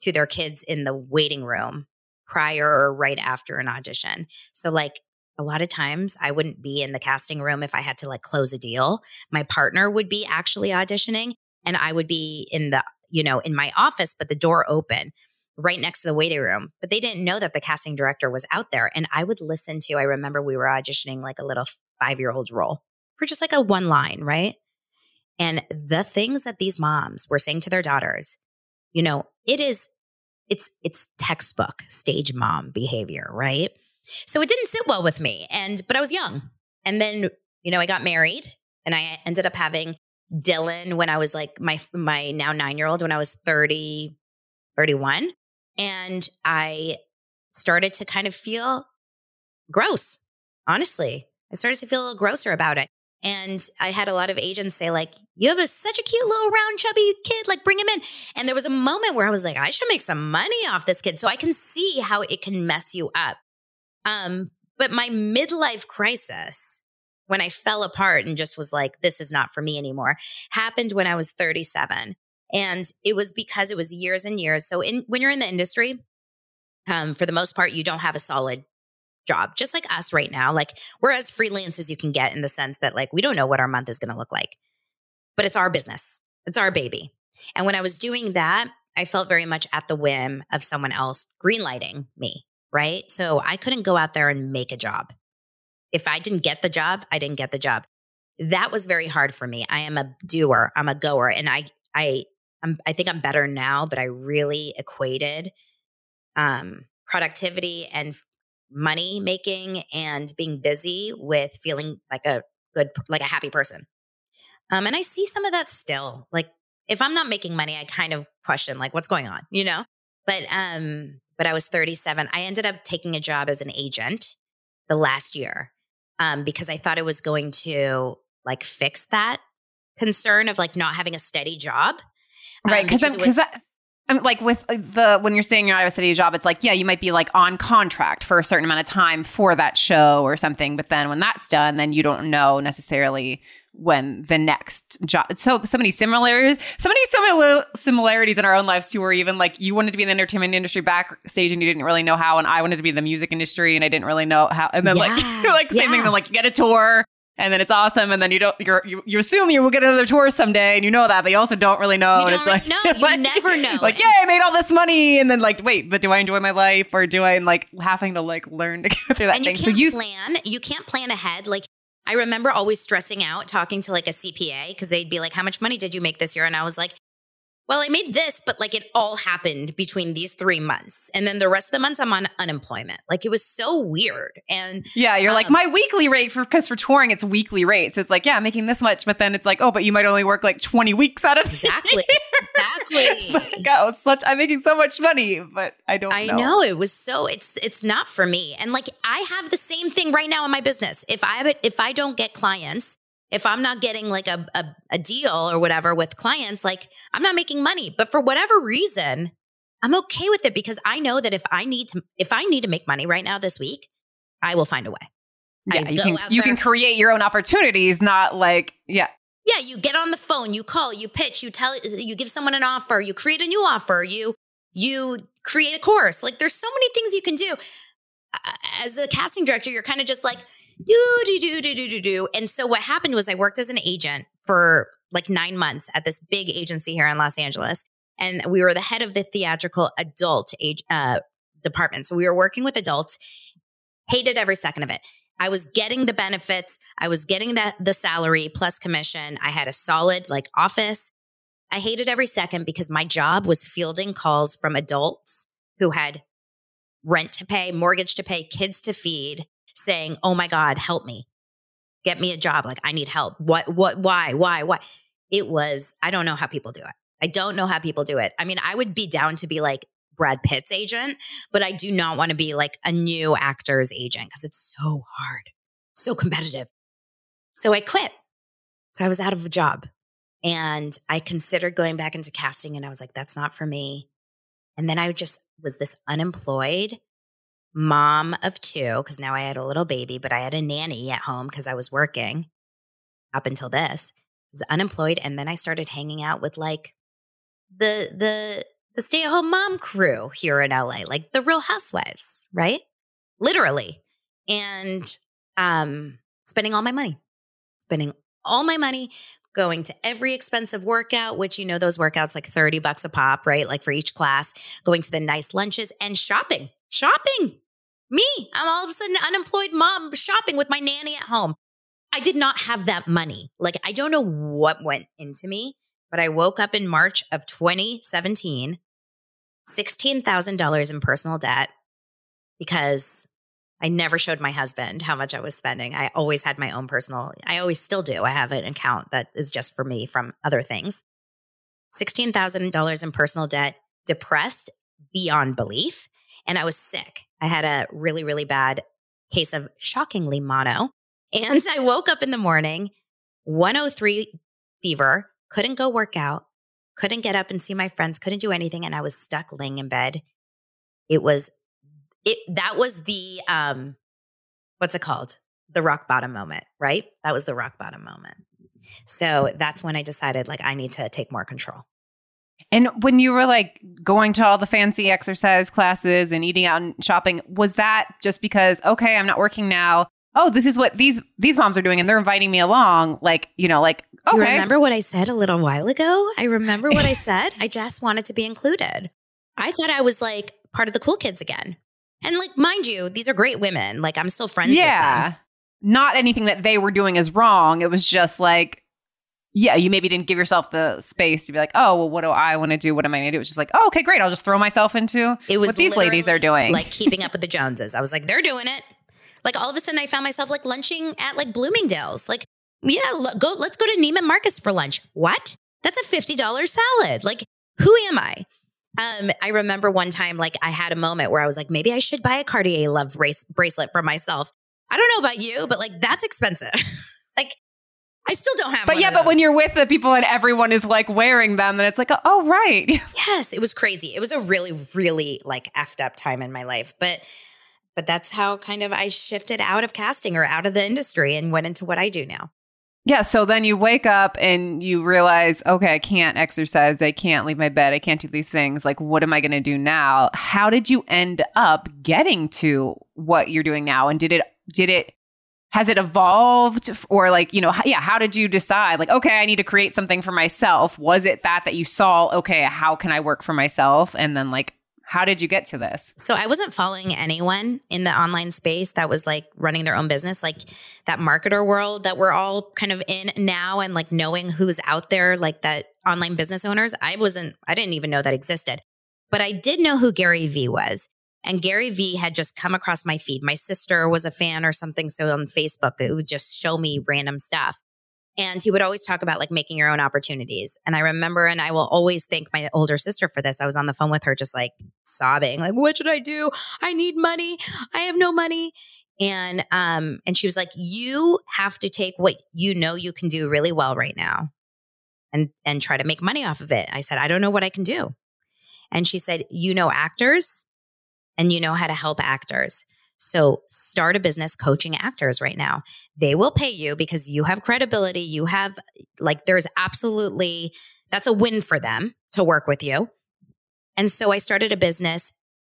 to their kids in the waiting room prior or right after an audition. So, like, a lot of times I wouldn't be in the casting room if I had to like close a deal. My partner would be actually auditioning and I would be in the you know, in my office, but the door open right next to the waiting room. But they didn't know that the casting director was out there. And I would listen to, I remember we were auditioning like a little five year old role for just like a one line, right? And the things that these moms were saying to their daughters, you know, it is, it's, it's textbook stage mom behavior, right? So it didn't sit well with me. And, but I was young. And then, you know, I got married and I ended up having Dylan when I was like my my now 9-year-old when I was 30 31 and I started to kind of feel gross. Honestly, I started to feel a little grosser about it. And I had a lot of agents say, like, you have a, such a cute little round, chubby kid, like, bring him in. And there was a moment where I was like, I should make some money off this kid. So I can see how it can mess you up. Um, but my midlife crisis, when I fell apart and just was like, this is not for me anymore, happened when I was 37. And it was because it was years and years. So in when you're in the industry, um, for the most part, you don't have a solid job, just like us right now. Like we're as freelance as you can get in the sense that like we don't know what our month is going to look like, but it's our business. It's our baby. And when I was doing that, I felt very much at the whim of someone else greenlighting me, right? So I couldn't go out there and make a job. If I didn't get the job, I didn't get the job. That was very hard for me. I am a doer, I'm a goer, and I I I'm, I think I'm better now, but I really equated um, productivity and money making and being busy with feeling like a good, like a happy person. Um, and I see some of that still. Like if I'm not making money, I kind of question like what's going on, you know? But um, but I was 37. I ended up taking a job as an agent the last year um, because I thought it was going to like fix that concern of like not having a steady job. Right. Um, Cause because I'm like with uh, the when you're saying your a steady job, it's like yeah, you might be like on contract for a certain amount of time for that show or something, but then when that's done, then you don't know necessarily when the next job. So so many similarities, so many similar similarities in our own lives too. Where even like you wanted to be in the entertainment industry backstage and you didn't really know how, and I wanted to be in the music industry and I didn't really know how. And then yeah. like like same yeah. thing. Then like you get a tour and then it's awesome, and then you don't you're, you you assume you will get another tour someday, and you know that, but you also don't really know. You and it's like no, you like, never know. Like, yeah, I made all this money, and then like, wait, but do I enjoy my life, or do I like having to like learn to get through that and thing? You can't so you plan. You can't plan ahead. Like I remember always stressing out talking to like a CPA because they'd be like, "How much money did you make this year?" And I was like, well, I made this, but like it all happened between these three months. And then the rest of the months I'm on unemployment. Like it was so weird. And yeah, you're um, like, my weekly rate for, because for touring, it's weekly rate. So it's like, yeah, I'm making this much, but then it's like, oh, but you might only work like 20 weeks out of Exactly. Exactly. like, oh, such, I'm making so much money, but I don't I know. know. It was so, it's, it's not for me. And like, I have the same thing right now in my business. If I, if I don't get clients, if I'm not getting like a, a, a deal or whatever with clients, like I'm not making money. But for whatever reason, I'm okay with it because I know that if I need to if I need to make money right now this week, I will find a way. Yeah, you can you there. can create your own opportunities, not like yeah. Yeah, you get on the phone, you call, you pitch, you tell you give someone an offer, you create a new offer, you you create a course. Like there's so many things you can do. As a casting director, you're kind of just like, do do do do do do do. And so what happened was I worked as an agent for like nine months at this big agency here in Los Angeles, and we were the head of the theatrical adult age uh, department. So we were working with adults. Hated every second of it. I was getting the benefits. I was getting that the salary plus commission. I had a solid like office. I hated every second because my job was fielding calls from adults who had rent to pay, mortgage to pay, kids to feed, saying, "Oh my God, help me, get me a job. Like I need help. What? What? Why? Why? Why?" It was. I don't know how people do it. I don't know how people do it. I mean, I would be down to be like Brad Pitt's agent, but I do not want to be like a new actor's agent because it's so hard, so competitive. So I quit. So I was out of a job. And I considered going back into casting, and I was like, that's not for me. And then I just was this unemployed mom of two, because now I had a little baby, but I had a nanny at home because I was working up until this. I was unemployed. And then I started hanging out with like the the the stay-at-home mom crew here in LA, like the real housewives, right? Literally. And um spending all my money. Spending all my money going to every expensive workout, which you know those workouts like 30 bucks a pop, right? Like for each class, going to the nice lunches and shopping. Shopping. Me, I'm all of a sudden unemployed mom shopping with my nanny at home. I did not have that money. Like, I don't know what went into me, but I woke up in March of 2017, $16,000 in personal debt because I never showed my husband how much I was spending. I always had my own personal, I always still do. I have an account that is just for me from other things. $16,000 in personal debt, depressed beyond belief. And I was sick. I had a really, really bad case of shockingly mono. And I woke up in the morning, 103 fever, couldn't go work out, couldn't get up and see my friends, couldn't do anything. And I was stuck laying in bed. It was it that was the um what's it called? The rock bottom moment, right? That was the rock bottom moment. So that's when I decided like I need to take more control. And when you were like going to all the fancy exercise classes and eating out and shopping, was that just because okay, I'm not working now? Oh, this is what these these moms are doing and they're inviting me along like, you know, like Do you remember what I said a little while ago? I remember what I said. I just wanted to be included. I thought I was like part of the cool kids again. And like mind you, these are great women. Like I'm still friends with them. yeah. Not anything that they were doing is wrong. It was just like yeah, you maybe didn't give yourself the space to be like, oh, well, what do I want to do? What am I going to do? It's just like, oh, okay, great. I'll just throw myself into It was what these ladies are doing. Like keeping up with the Joneses. I was like, they're doing it. Like all of a sudden, I found myself like lunching at like Bloomingdale's. Like, yeah, go. Let's go to Neiman Marcus for lunch. What? That's a fifty dollars salad. Like, who am I? Um, I remember one time, like I had a moment where I was like, maybe I should buy a Cartier love brace- bracelet for myself. I don't know about you, but like that's expensive. like, I still don't have. but yeah, but when you're with the people and everyone is like wearing them, then it's like, oh, oh right. Yes, it was crazy. It was a really, really like effed up time in my life. But but that's how kind of I shifted out of casting or out of the industry and went into what I do now. Yeah. So then you wake up and you realize, okay, I can't exercise. I can't leave my bed. I can't do these things. Like, what am I going to do now? How did you end up getting to what you're doing now? And did it, did it, has it evolved or like, you know, yeah, how did you decide like, okay, I need to create something for myself? Was it that that you saw, okay, how can I work for myself? And then like, how did you get to this? So I wasn't following anyone in the online space that was like running their own business, like that marketer world that we're all kind of in now and like knowing who's out there, like that online business owners. I wasn't, I didn't even know that existed. But I did know who Gary Vee was. And Gary Vee had just come across my feed. My sister was a fan or something. So on Facebook, it would just show me random stuff. And he would always talk about like making your own opportunities. And I remember, and I will always thank my older sister for this. I was on the phone with her, just like sobbing, like, what should I do? I need money. I have no money. And um, and she was like, you have to take what you know you can do really well right now and and try to make money off of it. I said, I don't know what I can do. And she said, you know actors and you know how to help actors. So start a business coaching actors right now. They will pay you because you have credibility. You have like there's absolutely that's a win for them to work with you. And so I started a business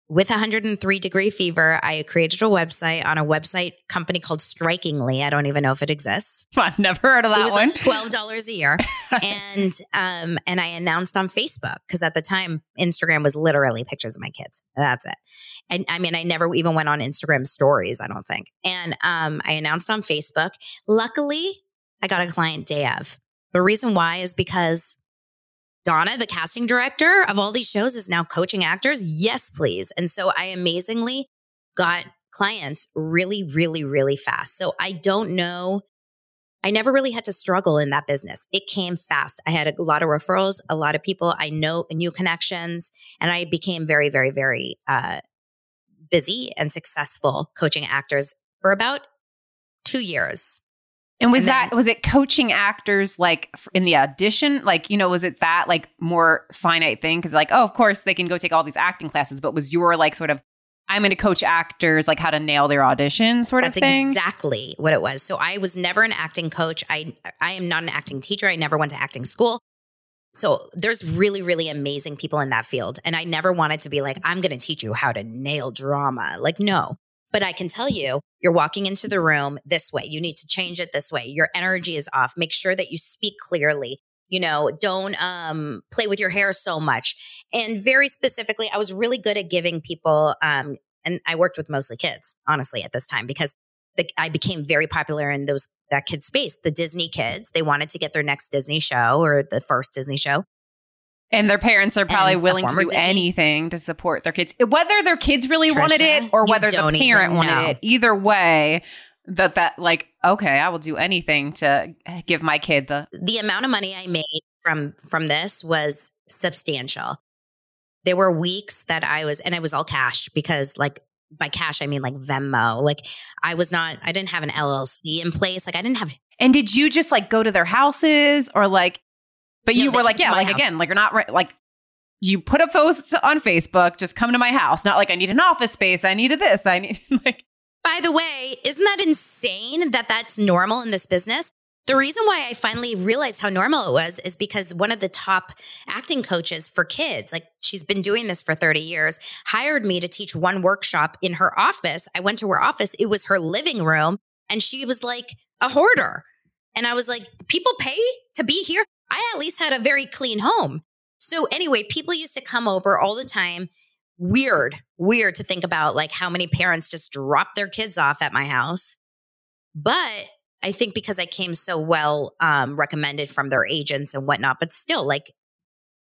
with 103 degree fever. I created a website on a website company called Strikingly. I don't even know if it exists. I've never heard of it that was one. like twelve dollars a year, and um, and I announced on Facebook because at the time Instagram was literally pictures of my kids. That's it. And I mean, I never even went on Instagram stories. I don't think. And um, I announced on Facebook. Luckily, I got a client day of. The reason why is because Donna, the casting director of all these shows, is now coaching actors. Yes, please. And so I amazingly got clients really, really, really fast. So I don't know. I never really had to struggle in that business. It came fast. I had a lot of referrals, a lot of people I know, new connections, and I became very, very, very uh, busy and successful coaching actors for about two years. And was And then- that was it coaching actors like in the audition? Like, you know, was it that like more finite thing? Because like, oh, of course they can go take all these acting classes, but was your like sort of I'm going to coach actors like how to nail their audition sort That's of thing? That's exactly what it was. So I was never an acting coach. I I am not an acting teacher. I never went to acting school. So there's really really amazing people in that field and I never wanted to be like I'm going to teach you how to nail drama. Like no. But I can tell you, you're walking into the room this way. You need to change it this way. Your energy is off. Make sure that you speak clearly. You know, don't um, play with your hair so much. And very specifically, I was really good at giving people, um, and I worked with mostly kids, honestly, at this time because the, I became very popular in those that kid space. The Disney kids, they wanted to get their next Disney show or the first Disney show. And their parents are probably willing to do Disney- anything to support their kids, whether their kids really wanted it or whether the parent wanted it. Either way, that that like okay, I will do anything to give my kid the the amount of money I made from from this was substantial. There were weeks that I was, and it was all cash because, like, by cash I mean like Venmo. Like, I was not, I didn't have an LLC in place. Like, I didn't have. And did you just like go to their houses or like, but No, you were like, yeah, like house. again, like you're not re- like you put a post on Facebook, just come to my house. Not like I need an office space. I needed this. I need like. By the way, isn't that insane that that's normal in this business? The reason why I finally realized how normal it was is because one of the top acting coaches for kids, like she's been doing this for 30 years, hired me to teach one workshop in her office. I went to her office, it was her living room, and she was like a hoarder. And I was like, people pay to be here. I at least had a very clean home. So, anyway, people used to come over all the time. Weird, weird to think about like how many parents just drop their kids off at my house. But I think because I came so well um, recommended from their agents and whatnot, but still, like,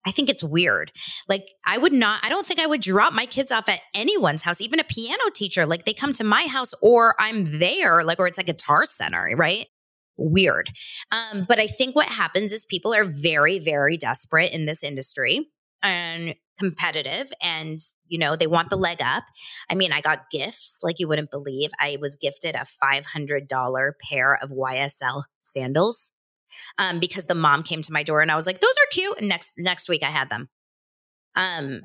I think it's weird. Like, I would not, I don't think I would drop my kids off at anyone's house, even a piano teacher. Like, they come to my house or I'm there, like, or it's a guitar center, right? Weird. Um, but I think what happens is people are very, very desperate in this industry. And competitive and you know they want the leg up. I mean i got gifts like you wouldn't believe. I was gifted a $500 pair of ysl sandals um, because the mom came to my door and i was like those are cute. And next next week i had them. Um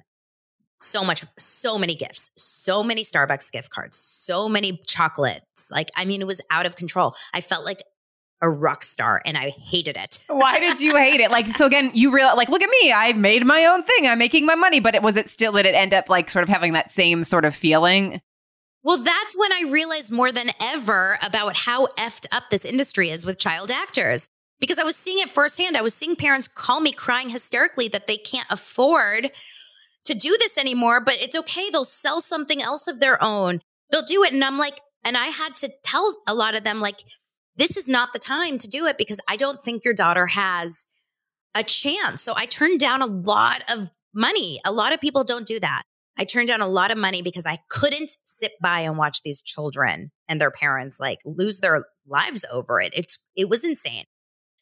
so much so many gifts so many starbucks gift cards so many chocolates. Like i mean it was out of control. I felt like a rock star and I hated it. Why did you hate it? Like, so again, you realize, like, look at me, I made my own thing. I'm making my money, but it was it still, did it end up like sort of having that same sort of feeling? Well, that's when I realized more than ever about how effed up this industry is with child actors. Because I was seeing it firsthand. I was seeing parents call me crying hysterically that they can't afford to do this anymore, but it's okay. They'll sell something else of their own. They'll do it. And I'm like, and I had to tell a lot of them, like, this is not the time to do it because I don't think your daughter has a chance. So I turned down a lot of money. A lot of people don't do that. I turned down a lot of money because I couldn't sit by and watch these children and their parents like lose their lives over it. It's it was insane.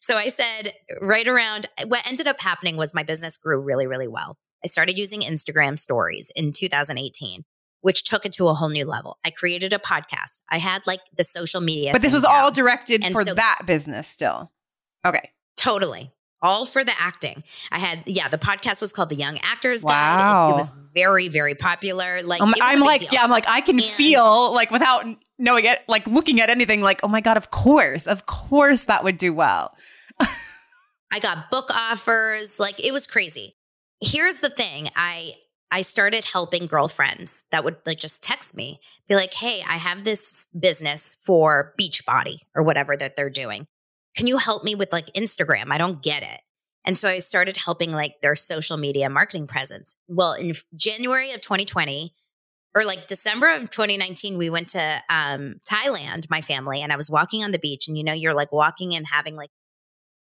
So I said right around what ended up happening was my business grew really really well. I started using Instagram stories in 2018 which took it to a whole new level. I created a podcast. I had like the social media. But this was down. all directed and for so, that business still. Okay. Totally. All for the acting. I had, yeah, the podcast was called The Young Actors wow. Guide. It, it was very, very popular. Like, um, I'm like, deal. yeah, I'm like, I can and, feel like without knowing it, like looking at anything, like, oh my God, of course, of course that would do well. I got book offers. Like, it was crazy. Here's the thing I, I started helping girlfriends that would like just text me, be like, hey, I have this business for Beachbody or whatever that they're doing. Can you help me with like Instagram? I don't get it. And so I started helping like their social media marketing presence. Well, in January of 2020, or like December of 2019, we went to um, Thailand, my family, and I was walking on the beach. And you know, you're like walking and having like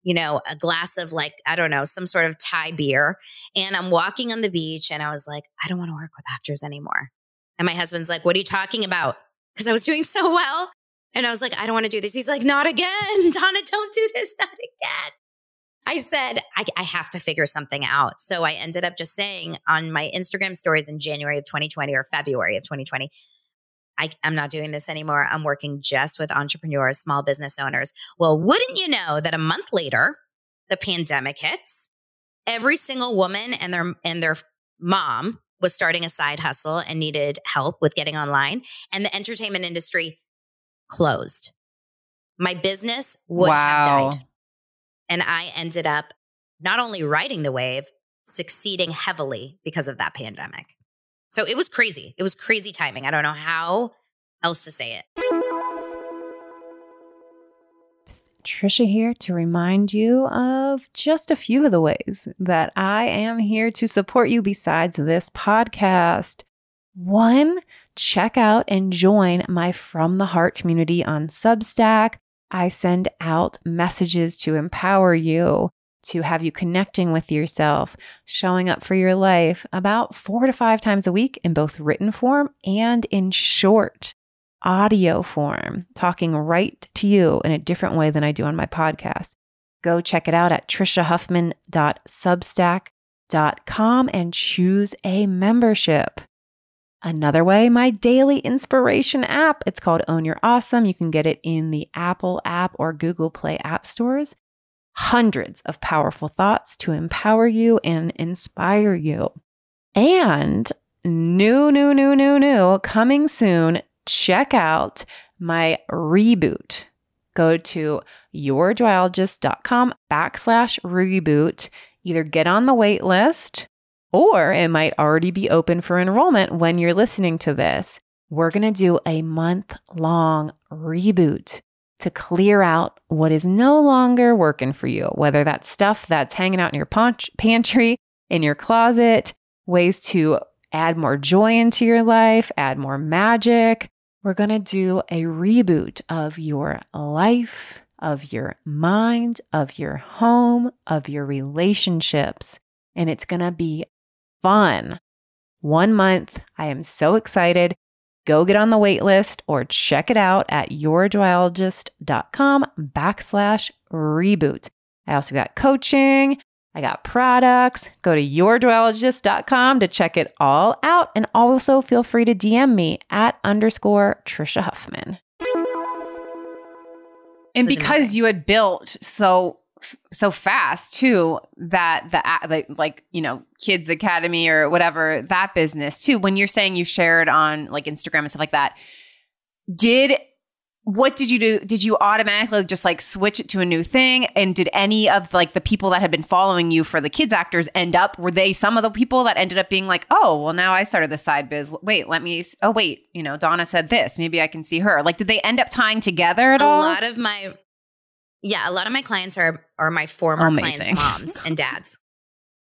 you know, a glass of like, I don't know, some sort of Thai beer. And I'm walking on the beach and I was like, I don't want to work with actors anymore. And my husband's like, What are you talking about? Because I was doing so well. And I was like, I don't want to do this. He's like, Not again. Donna, don't do this. Not again. I said, I, I, have to figure something out. So I ended up just saying on my Instagram stories in January of 2020 or February of 2020, I, am not doing this anymore. I'm working just with entrepreneurs, small business owners. Well, wouldn't you know that a month later, the pandemic hits. Every single woman and their and their mom was starting a side hustle and needed help with getting online, and the entertainment industry closed. My business would wow. have died, and I ended up not only riding the wave, succeeding heavily because of that pandemic. So it was crazy. It was crazy timing. I don't know how else to say it. Trisha here to remind you of just a few of the ways that I am here to support you besides this podcast. One, check out and join my From the Heart community on Substack. I send out messages to empower you to have you connecting with yourself, showing up for your life about four to five times a week in both written form and in short audio form, talking right to you in a different way than I do on my podcast. Go check it out at trishahuffman.substack.com and choose a membership. Another way, my daily inspiration app. It's called Own Your Awesome. You can get it in the Apple app or Google Play app stores. Hundreds of powerful thoughts to empower you and inspire you. And new, new, new, new, new, coming soon, check out my reboot. Go to yourjoyologist.com backslash reboot. Either get on the wait list or it might already be open for enrollment when you're listening to this. We're going to do a month long reboot to clear out what is no longer working for you, whether that's stuff that's hanging out in your pantry, in your closet, ways to add more joy into your life, add more magic. We're going to do a reboot of your life, of your mind, of your home, of your relationships. And it's going to be fun. One month. I am so excited. Go get on the wait list or check it out at yourjoyologist.com backslash reboot. I also got coaching. I got products. Go to yourjoyologist.com to check it all out. And also feel free to DM me at underscore Trisha Huffman. And because you had built so so fast too that the like, like you know kids academy or whatever that business too. When you're saying you shared on like instagram and stuff like that did what did you do? Did you automatically just like switch it to a new thing? And did any of like the people that had been following you for the kids actors end up were they some of the people that ended up being like oh well now i started the side biz. Wait let me oh wait you know donna said this. Maybe i can see her. Like did they end up tying together at a all? A lot of my yeah, a lot of my clients are are my former Amazing. clients' moms and dads.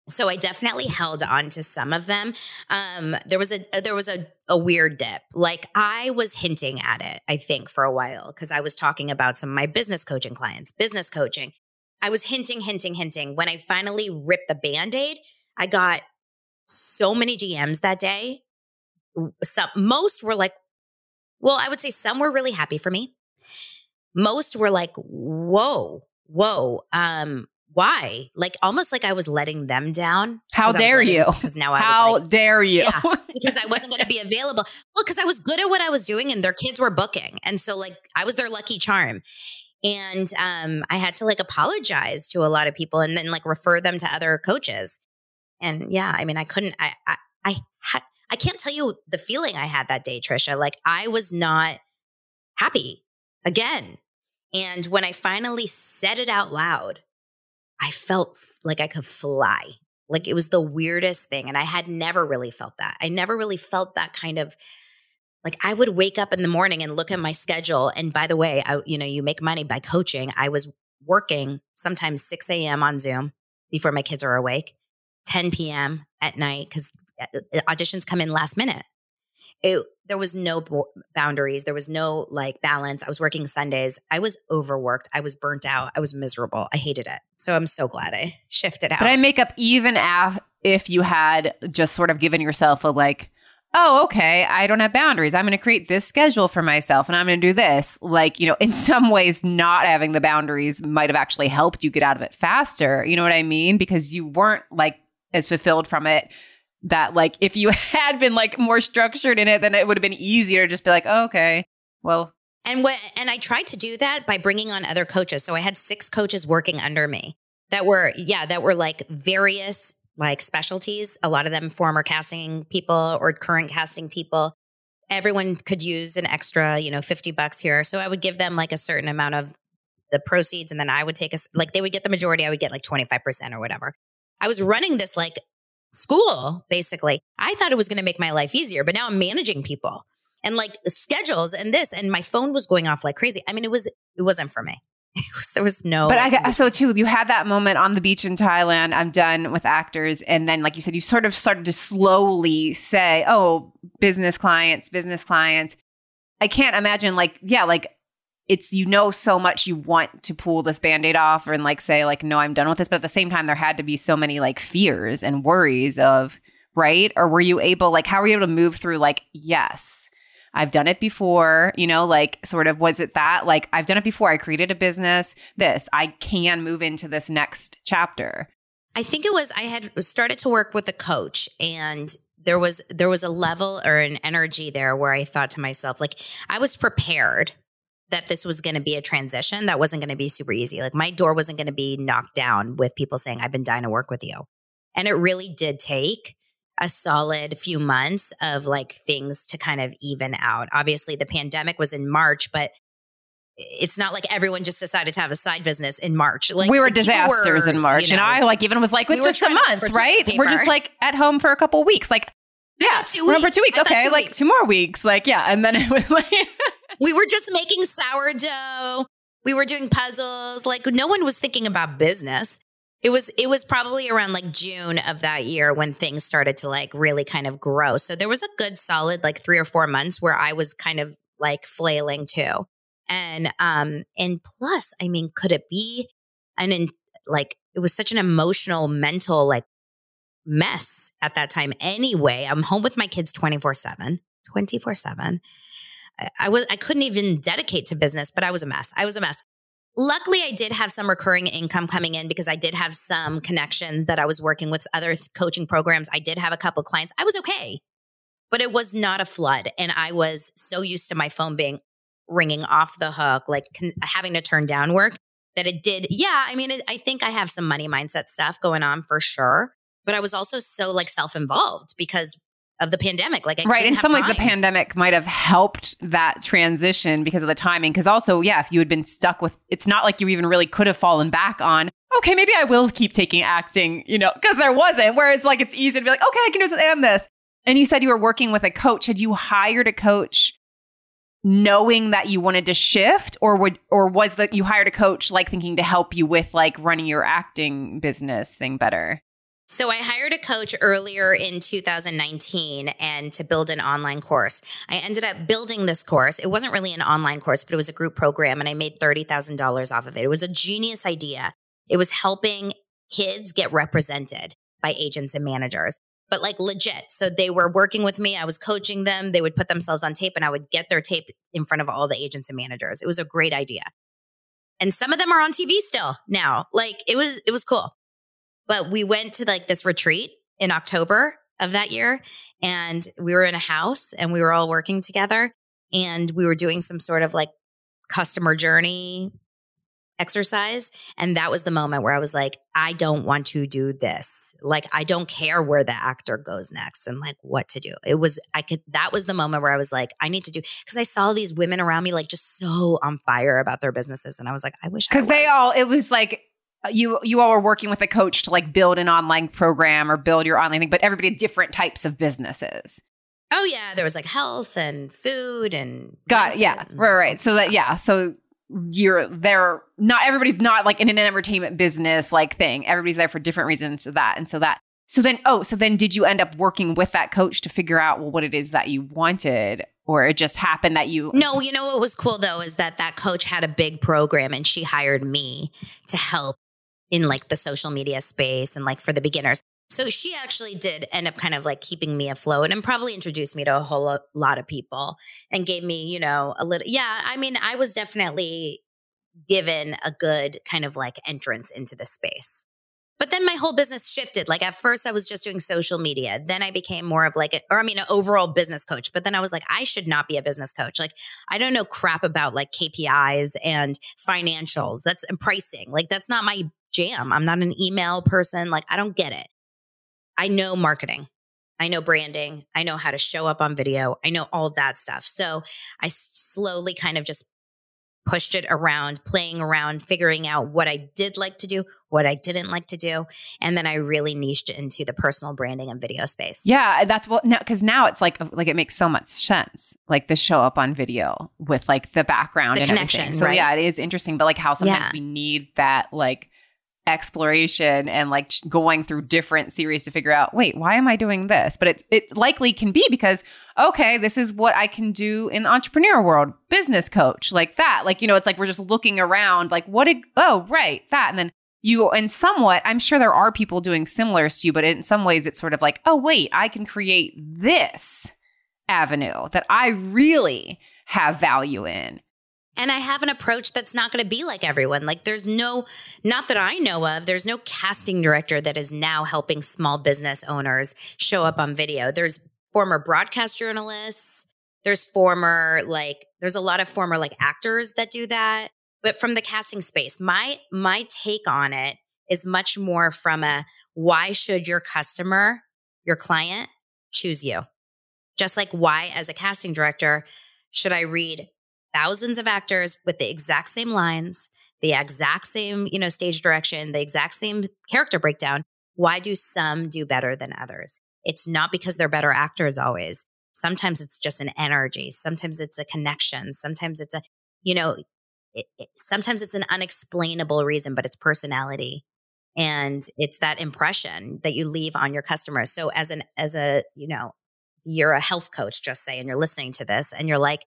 So I definitely held on to some of them. Um, there was a there was a, a weird dip. Like I was hinting at it, I think, for a while because I was talking about some of my business coaching clients, business coaching. I was hinting, hinting, hinting. When I finally ripped the band-aid, I got so many DMs that day. Some most were like, well, I would say some were really happy for me most were like, whoa, whoa, um, why? Like almost like I was letting them down. How dare you? Because now I How like, dare you? Yeah, because I wasn't going to be available. Well, because I was good at what I was doing and their kids were booking. And so like I was their lucky charm. And um, I had to like apologize to a lot of people and then like refer them to other coaches. And yeah, I mean, I couldn't, I, I, I had, I can't tell you the feeling I had that day, Trisha. Like I was not happy again. And when I finally said it out loud, I felt like I could fly. Like it was the weirdest thing. And I had never really felt that. I never really felt that kind of like I would wake up in the morning and look at my schedule. And by the way, I, you know, you make money by coaching. I was working sometimes 6 a.m. on Zoom before my kids are awake, 10 p.m. at night because uh, uh, auditions come in last minute it there was no boundaries there was no like balance i was working sundays i was overworked i was burnt out i was miserable i hated it so i'm so glad i shifted out but i make up even af- if you had just sort of given yourself a like oh okay i don't have boundaries i'm going to create this schedule for myself and i'm going to do this like you know in some ways not having the boundaries might have actually helped you get out of it faster you know what i mean? Because you weren't like as fulfilled from it that like if you had been like more structured in it then it would have been easier to just be like oh, okay well and what and i tried to do that by bringing on other coaches. So i had six coaches working under me that were yeah that were like various like specialties. A lot of them former casting people or current casting people. Everyone could use an extra you know 50 bucks here. So i would give them like a certain amount of the proceeds and then i would take a like they would get the majority i would get like 25% or whatever. I was running this like school, basically. I thought it was going to make my life easier, but now I'm managing people and like schedules and this, and my phone was going off like crazy. I mean, it was, it wasn't for me. Was, there was no. But I got, so too, you had that moment on the beach in Thailand. I'm done with actors. And then, like you said, you sort of started to slowly say, oh, business clients, business clients. I can't imagine, like, yeah, like it's you know so much you want to pull this band-aid off and like say like no i'm done with this. But at the same time there had to be so many like fears and worries of right? Or were you able like how were you able to move through like yes i've done it before you know like sort of was it that like i've done it before i created a business this i can move into this next chapter? I think it was i had started to work with a coach and there was there was a level or an energy there where i thought to myself like i was prepared that this was going to be a transition that wasn't going to be super easy. Like my door wasn't going to be knocked down with people saying, I've been dying to work with you. And it really did take a solid few months of like things to kind of even out. Obviously, the pandemic was in March, but it's not like everyone just decided to have a side business in March. Like we were disasters were, in March, you know, and I like even was like, it's we just a month, right? We're just like at home for a couple weeks, like yeah, two weeks. for two weeks. okay, two like weeks. two more weeks, like yeah, and then it was like we were just making sourdough. We were doing puzzles. Like no one was thinking about business. It was it was probably around like June of that year when things started to like really kind of grow. So there was a good solid like 3 or 4 months where I was kind of like flailing too. And um and plus, I mean, could it be an in, like it was such an emotional mental like mess at that time anyway. I'm home with my kids 24/7, 24/7. I was I couldn't even dedicate to business, but I was a mess. I was a mess. Luckily, I did have some recurring income coming in because I did have some connections that I was working with other coaching programs. I did have a couple clients. I was okay, but it was not a flood. And I was so used to my phone being ringing off the hook, like con- having to turn down work that it did. Yeah. I mean, it, I think I have some money mindset stuff going on for sure. But I was also so like self involved because of the pandemic. Like, I right. In some time. ways, the pandemic might have helped that transition because of the timing. Because also, yeah, if you had been stuck with, it's not like you even really could have fallen back on. Okay, maybe I will keep taking acting, you know, because there wasn't. Where it's like it's easy to be like, okay, I can do this and this. And you said you were working with a coach. Had you hired a coach knowing that you wanted to shift, or would, or was that you hired a coach like thinking to help you with like running your acting business thing better? So I hired a coach earlier in 2019 and to build an online course. I ended up building this course. It wasn't really an online course, but it was a group program and I made $30,000 off of it. It was a genius idea. It was helping kids get represented by agents and managers, but like legit. So they were working with me. I was coaching them. They would put themselves on tape and I would get their tape in front of all the agents and managers. It was a great idea. And some of them are on TV still now. Like it was, it was cool. But we went to like this retreat in October of that year and we were in a house and we were all working together and we were doing some sort of like customer journey exercise and that was the moment where i was like i don't want to do this. Like i don't care where the actor goes next and like what to do. It was i could that was the moment where i was like i need to do because i saw these women around me like just so on fire about their businesses and i was like i wish because they all it was like Uh, you you all were working with a coach to like build an online program or build your online thing, but everybody had different types of businesses. Oh yeah, there was like health and food and got yeah right right. So that yeah so you're there. Not everybody's not like in an entertainment business like thing. Everybody's there for different reasons to that, and so that so then oh so then did you end up working with that coach to figure out well what it is that you wanted or it just happened that you no you know what was cool though is that that coach had a big program and she hired me to help in like the social media space and like for the beginners. So she actually did end up kind of like keeping me afloat and probably introduced me to a whole lot of people and gave me, you know, a little, yeah. I mean, I was definitely given a good kind of like entrance into the space. But then my whole business shifted. Like at first, I was just doing social media. Then I became more of like, a, or I mean, an overall business coach. But then I was like, I should not be a business coach. Like, I don't know crap about like KPIs and financials. That's and pricing. Like, that's not my jam. I'm not an email person. Like, I don't get it. I know marketing. I know branding. I know how to show up on video. I know all that stuff. So I slowly kind of just pushed it around, playing around, figuring out what I did like to do, what I didn't like to do. And then I really niched into the personal branding and video space. Yeah, uh, that's what now because now it's like like it makes so much sense. Like the show up on video with like the background the and connection. Everything. So right? yeah, it is interesting. But like how sometimes yeah. we need that like exploration and like going through different series to figure out wait why am i doing this? But it it likely can be because okay this is what i can do in the entrepreneur world business coach like that. Like you know it's like we're just looking around like what did oh right that. And then you and somewhat i'm sure there are people doing similar to you but in some ways it's sort of like oh wait i can create this avenue that i really have value in and I have an approach that's not going to be like everyone. Like, there's no, not that I know of, there's no casting director that is now helping small business owners show up on video. There's former broadcast journalists, there's former like There's a lot of former like actors that do that. But from the casting space, my my take on it is much more from a why should your customer, your client choose you? Just like why as a casting director should I read thousands of actors with the exact same lines, the exact same, you know, stage direction, the exact same character breakdown? Why do some do better than others? It's not because they're better actors always. Sometimes it's just an energy. Sometimes it's a connection. Sometimes it's a, you know, it, it, sometimes it's an unexplainable reason, but it's personality and it's that impression that you leave on your customers. So as an as a you know you're a health coach, just say, and you're listening to this, and you're like,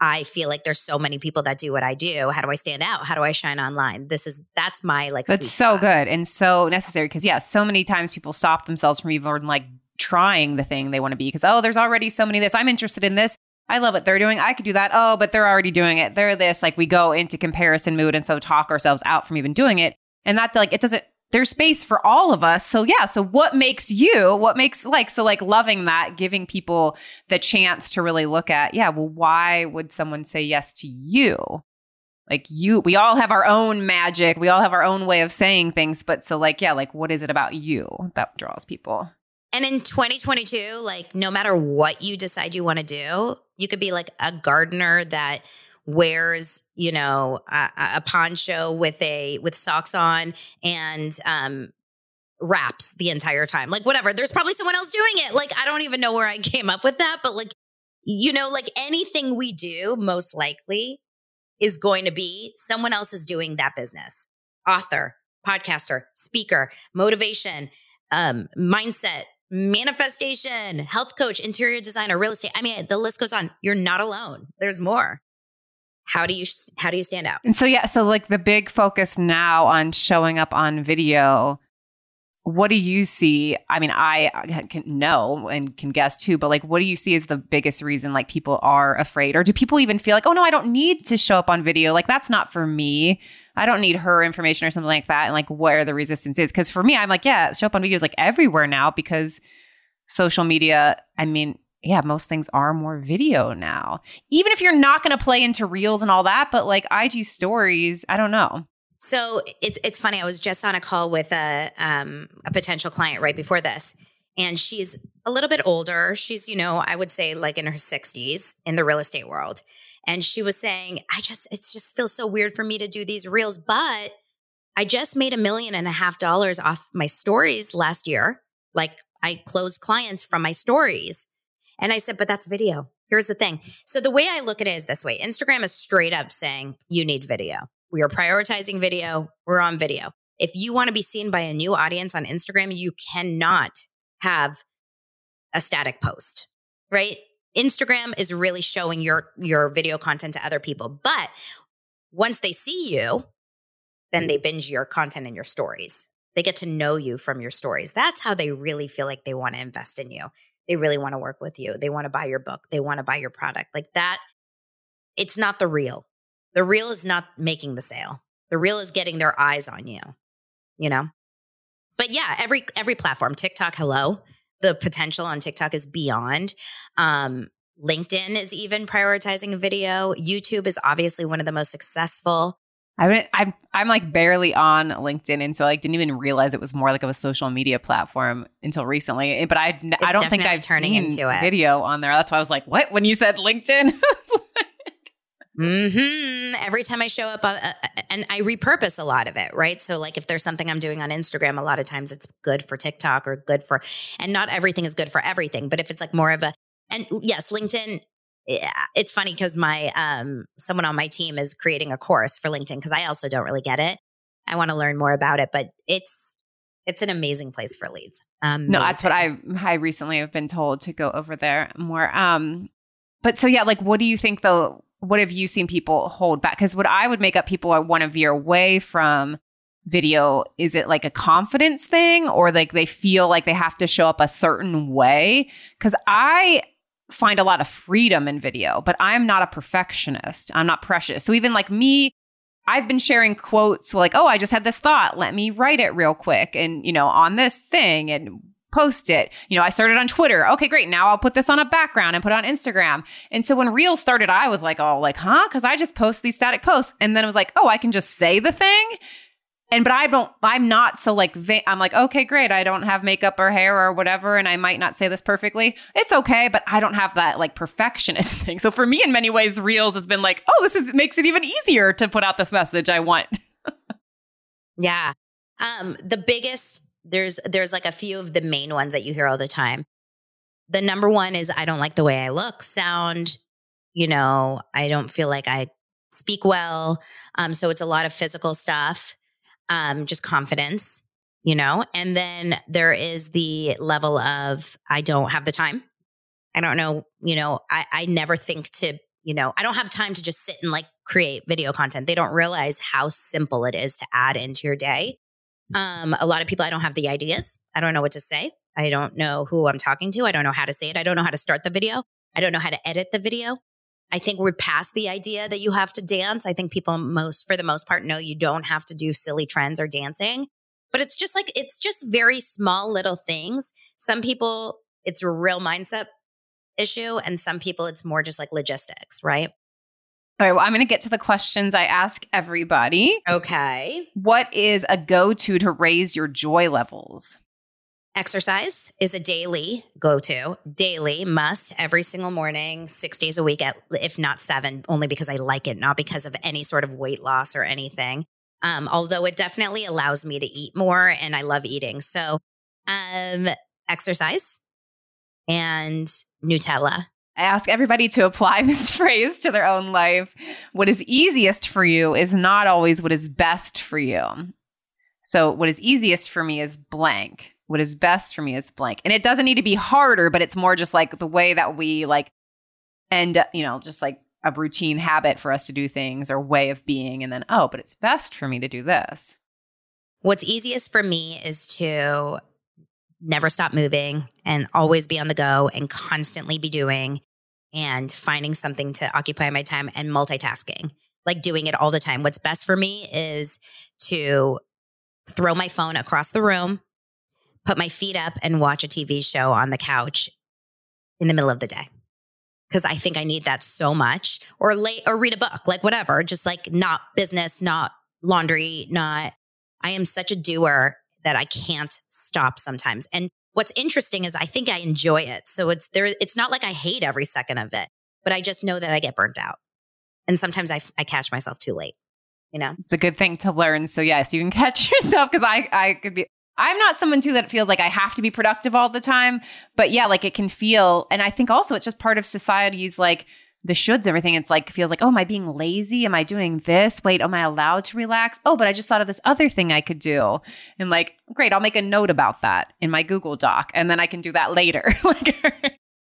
I feel like there's so many people that do what I do. How do I stand out? How do I shine online? This is that's my like. That's so spot. good and so necessary because yeah, so many times people stop themselves from even like trying the thing they want to be because oh, there's already so many this. I'm interested in this. I love what they're doing. I could do that. Oh, but they're already doing it. They're this. Like we go into comparison mood and so talk ourselves out from even doing it. And that like it doesn't there's space for all of us. So yeah, so what makes you, what makes like so like loving that, giving people the chance to really look at, yeah, well why would someone say yes to you? Like you we all have our own magic. We all have our own way of saying things, but so like yeah, like what is it about you that draws people? And in 2022, like no matter what you decide you want to do, you could be like a gardener that wears you know a, a poncho with a with socks on and um raps the entire time like whatever. There's probably someone else doing it. Like i don't even know where i came up with that but like you know like anything we do most likely is going to be someone else is doing that business. Author podcaster speaker motivation um mindset manifestation health coach interior designer real estate. I mean the list goes on. You're not alone. There's more how do you how do you stand out? And so yeah so like the big focus now on showing up on video what do you see? I mean i can know and can guess too but like what do you see as the biggest reason like people are afraid? Or do people even feel like oh no i don't need to show up on video. Like that's not for me. I don't need her information or something like that. And like where the resistance is? Because for me i'm like yeah show up on videos like everywhere now because social media i mean yeah, most things are more video now. Even if you're not going to play into reels and all that, but like IG stories, I don't know. So it's it's funny. I was just on a call with a um, a potential client right before this, and she's a little bit older. She's you know I would say like in her sixties in the real estate world, and she was saying, I just it just feels so weird for me to do these reels, but I just made a million and a half dollars off my stories last year. Like I closed clients from my stories. And I said, but that's video. Here's the thing. So the way I look at it is this way Instagram is straight up saying you need video. We are prioritizing video. We're on video. If you want to be seen by a new audience on Instagram, you cannot have a static post, right? Instagram is really showing your your video content to other people. But once they see you, then they binge your content and your stories. They get to know you from your stories. That's how they really feel like they want to invest in you they really want to work with you. They want to buy your book. They want to buy your product. Like that, it's not the reel. The reel is not making the sale. The reel is getting their eyes on you, you know? But yeah, every every platform, TikTok, hello. The potential on TikTok is beyond. Um, LinkedIn is even prioritizing video. YouTube is obviously one of the most successful. I I'm I'm like barely on LinkedIn, and so like didn't even realize it was more like of a social media platform until recently. Eh, but I I don't think I've turning seen into it. video on there. That's why I was like, what when you said LinkedIn. Mm-hmm. Every time I show up, uh, uh, and I repurpose a lot of it, right? So, like, if there's something I'm doing on Instagram, a lot of times it's good for TikTok or good for, and not everything is good for everything. But if it's like more of a, and yes, LinkedIn it's funny because my um someone on my team is creating a course for LinkedIn because I also don't really get it. I want to learn more about it, but it's it's an amazing place for leads. Um, no, that's what I I recently have been told to go over there more. Um, but so yeah, like, what do you think though? What have you seen people hold back? Because what I would make up people want to veer away from video is it like a confidence thing or like they feel like they have to show up a certain way because i find a lot of freedom in video, but I'm not a perfectionist. I'm not precious. So even like me, I've been sharing quotes like, oh, I just had this thought. Let me write it real quick and, you know, on this thing. And post it. You know, I started on Twitter. Okay, great. Now I'll put this on a background and put it on Instagram. And so when Reels started, I was like, oh, like, huh? Because I just post these static posts. And then it was like, oh, I can just say the thing. And but I don't, I'm not so like, va- I'm like, okay, great. I don't have makeup or hair or whatever. And I might not say this perfectly. It's okay. But I don't have that like perfectionist thing. So for me, in many ways, Reels has been like, oh, this is makes it even easier to put out this message I want. yeah. Um, the biggest there's there's like a few of the main ones that you hear all the time. The number one is I don't like the way I look, sound, you know, I don't feel like I speak well. Um, so it's a lot of physical stuff, um, just confidence, you know. And then there is the level of I don't have the time. I don't know, you know, I, I never think to, you know, I don't have time to just sit and like create video content. They don't realize how simple it is to add into your day. Um, a lot of people, I don't have the ideas. I don't know what to say. I don't know who I'm talking to. I don't know how to say it. I don't know how to start the video. I don't know how to edit the video. I think we're past the idea that you have to dance. I think people most, for the most part, know you don't have to do silly trends or dancing, but it's just like, it's just very small little things. Some people, it's a real mindset issue. And some people, it's more just like logistics, right? All right, well, I'm going to get to the questions I ask everybody. Okay. What is a go to to raise your joy levels? Exercise is a daily go to, daily must every single morning, six days a week, at, if not seven, only because I like it, not because of any sort of weight loss or anything. Um, although it definitely allows me to eat more and I love eating. So, um, exercise and Nutella I ask everybody to apply this phrase to their own life. What is easiest for you is not always what is best for you. So, what is easiest for me is blank. What is best for me is blank. And it doesn't need to be harder, but it's more just like the way that we like end, up, you know, just like a routine habit for us to do things or way of being. And then, oh, but it's best for me to do this. What's easiest for me is to never stop moving and always be on the go and constantly be doing and finding something to occupy my time and multitasking, like doing it all the time. What's best for me is to throw my phone across the room, put my feet up, and watch a TV show on the couch in the middle of the day. Cause I think I need that so much, or late, or read a book, like whatever, just like not business, not laundry, not. I am such a doer that I can't stop sometimes. And what's interesting is I think I enjoy it. So it's there, it's not like I hate every second of it, but I just know that I get burnt out. And sometimes I, I catch myself too late, you know? It's a good thing to learn. So yes, you can catch yourself because I, I could be, I'm not someone too that feels like I have to be productive all the time, but yeah, like it can feel, and I think also it's just part of society's like, the shoulds, everything. It's like feels like, oh, am I being lazy? Am I doing this? Wait, am I allowed to relax? Oh, but I just thought of this other thing I could do. And like, great, I'll make a note about that in my Google Doc, and then I can do that later. like,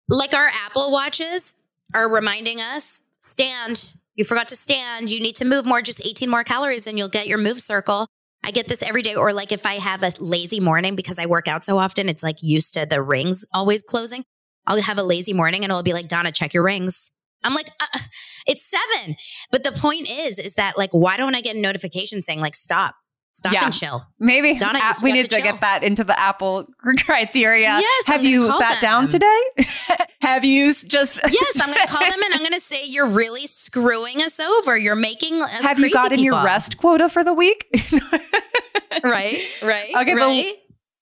like our Apple watches are reminding us, stand. You forgot to stand. You need to move more, just 18 more calories, and you'll get your move circle. I get this every day. Or like if I have a lazy morning because I work out so often, it's like used to the rings always closing. I'll have a lazy morning and it'll be like, Dana, check your rings. I'm like, uh, it's seven. But the point is, is that like, why don't I get a notification saying like, stop, stop yeah. and chill? Maybe Dana, we need to, to get that into the Apple criteria. Yes. Have you sat them. down today? Have you just? yes, I'm going to call them and I'm going to say you're really screwing us over. You're making us. Have you gotten people. your rest quota for the week? right. Right. Okay. Right.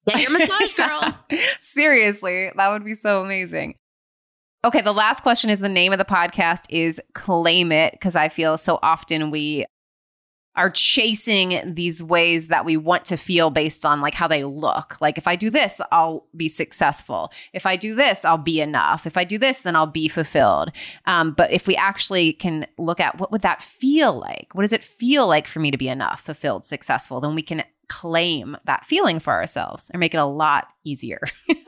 Get your massage, girl. Seriously, that would be so amazing. Okay, the last question is the name of the podcast is Claim It because I feel so often we are chasing these ways that we want to feel based on like how they look. Like if I do this, I'll be successful. If I do this, I'll be enough. If I do this, then I'll be fulfilled. Um, but if we actually can look at what would that feel like? What does it feel like for me to be enough, fulfilled, successful? Then we can claim that feeling for ourselves and make it a lot easier.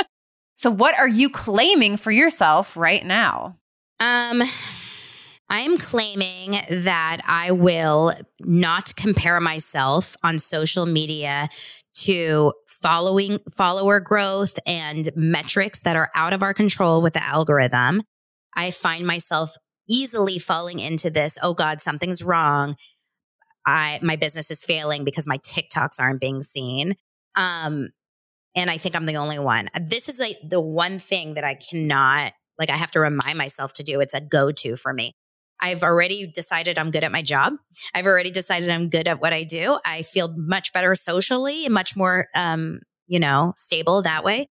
So, what are you claiming for yourself right now? Um, I'm claiming that I will not compare myself on social media to following follower growth and metrics that are out of our control with the algorithm. I find myself easily falling into this, oh God, something's wrong. I my business is failing because my TikToks aren't being seen. Um, And I think I'm the only one. This is like the one thing that I cannot, like, I have to remind myself to do. It's a go to for me. I've already decided I'm good at my job. I've already decided I'm good at what I do. I feel much better socially and much more, um, you know, stable that way.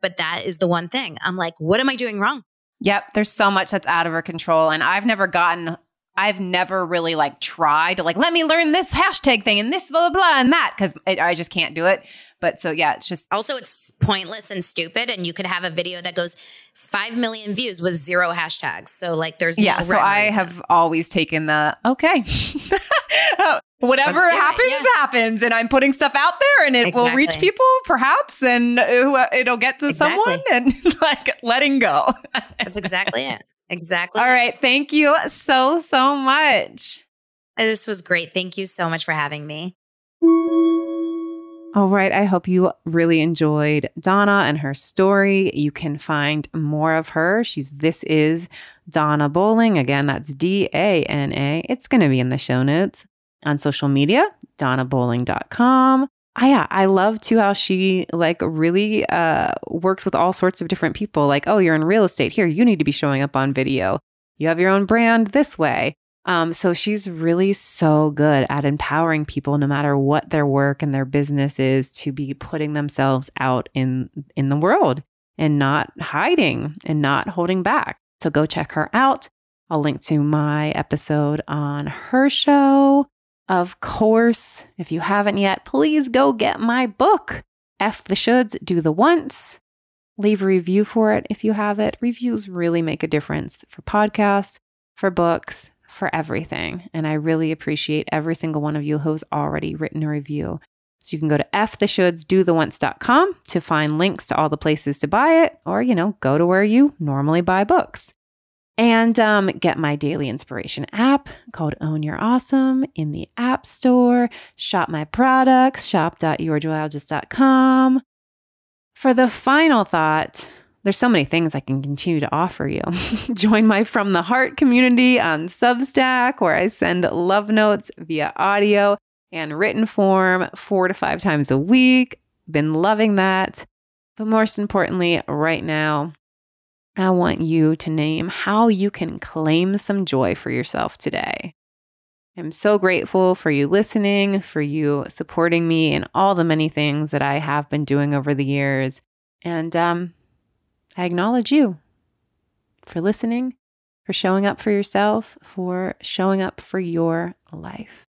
But that is the one thing. I'm like, what am I doing wrong? Yep, there's so much that's out of our control and I've never gotten I've never really like tried to like let me learn this hashtag thing and this blah blah blah and that because I just can't do it. But so yeah, it's just also it's pointless and stupid, and you could have a video that goes five million views with zero hashtags. So like, there's yeah. No so I have always taken the okay. Whatever happens, it, yeah. happens, and I'm putting stuff out there, and it exactly. will reach people, perhaps, and it'll get to exactly. someone, and like letting go. That's exactly it. Exactly. All right. Thank you so, so much. This was great. Thank you so much for having me. All right. I hope you really enjoyed Dana and her story. You can find more of her. She's This is Dana Bowling. Again, that's D A N A. It's going to be in the show notes on social media, danabowling.com. I, yeah, I love too how she like really uh, works with all sorts of different people. Like, oh, you're in real estate here. You need to be showing up on video. You have your own brand this way. Um, so she's really so good at empowering people, no matter what their work and their business is, to be putting themselves out in in the world and not hiding and not holding back. So go check her out. I'll link to my episode on her show. Of course, if you haven't yet, please go get my book, F the Shoulds, Do the Wants. Leave a review for it if you have it. Reviews really make a difference for podcasts, for books, for everything. And I really appreciate every single one of you who's already written a review. So you can go to ftheshoulddotheonce.com to find links to all the places to buy it, or, you know, go to where you normally buy books and um, get my daily inspiration app called Own Your Awesome in the App Store. Shop my products, shop.yourjoyologist.com. For the final thought, there's so many things I can continue to offer you. Join my From the Heart community on Substack, where I send love notes via audio and written form four to five times a week. Been loving that. But most importantly, right now, I want you to name how you can claim some joy for yourself today. I'm so grateful for you listening, for you supporting me in all the many things that I have been doing over the years. And um, I acknowledge you for listening, for showing up for yourself, for showing up for your life.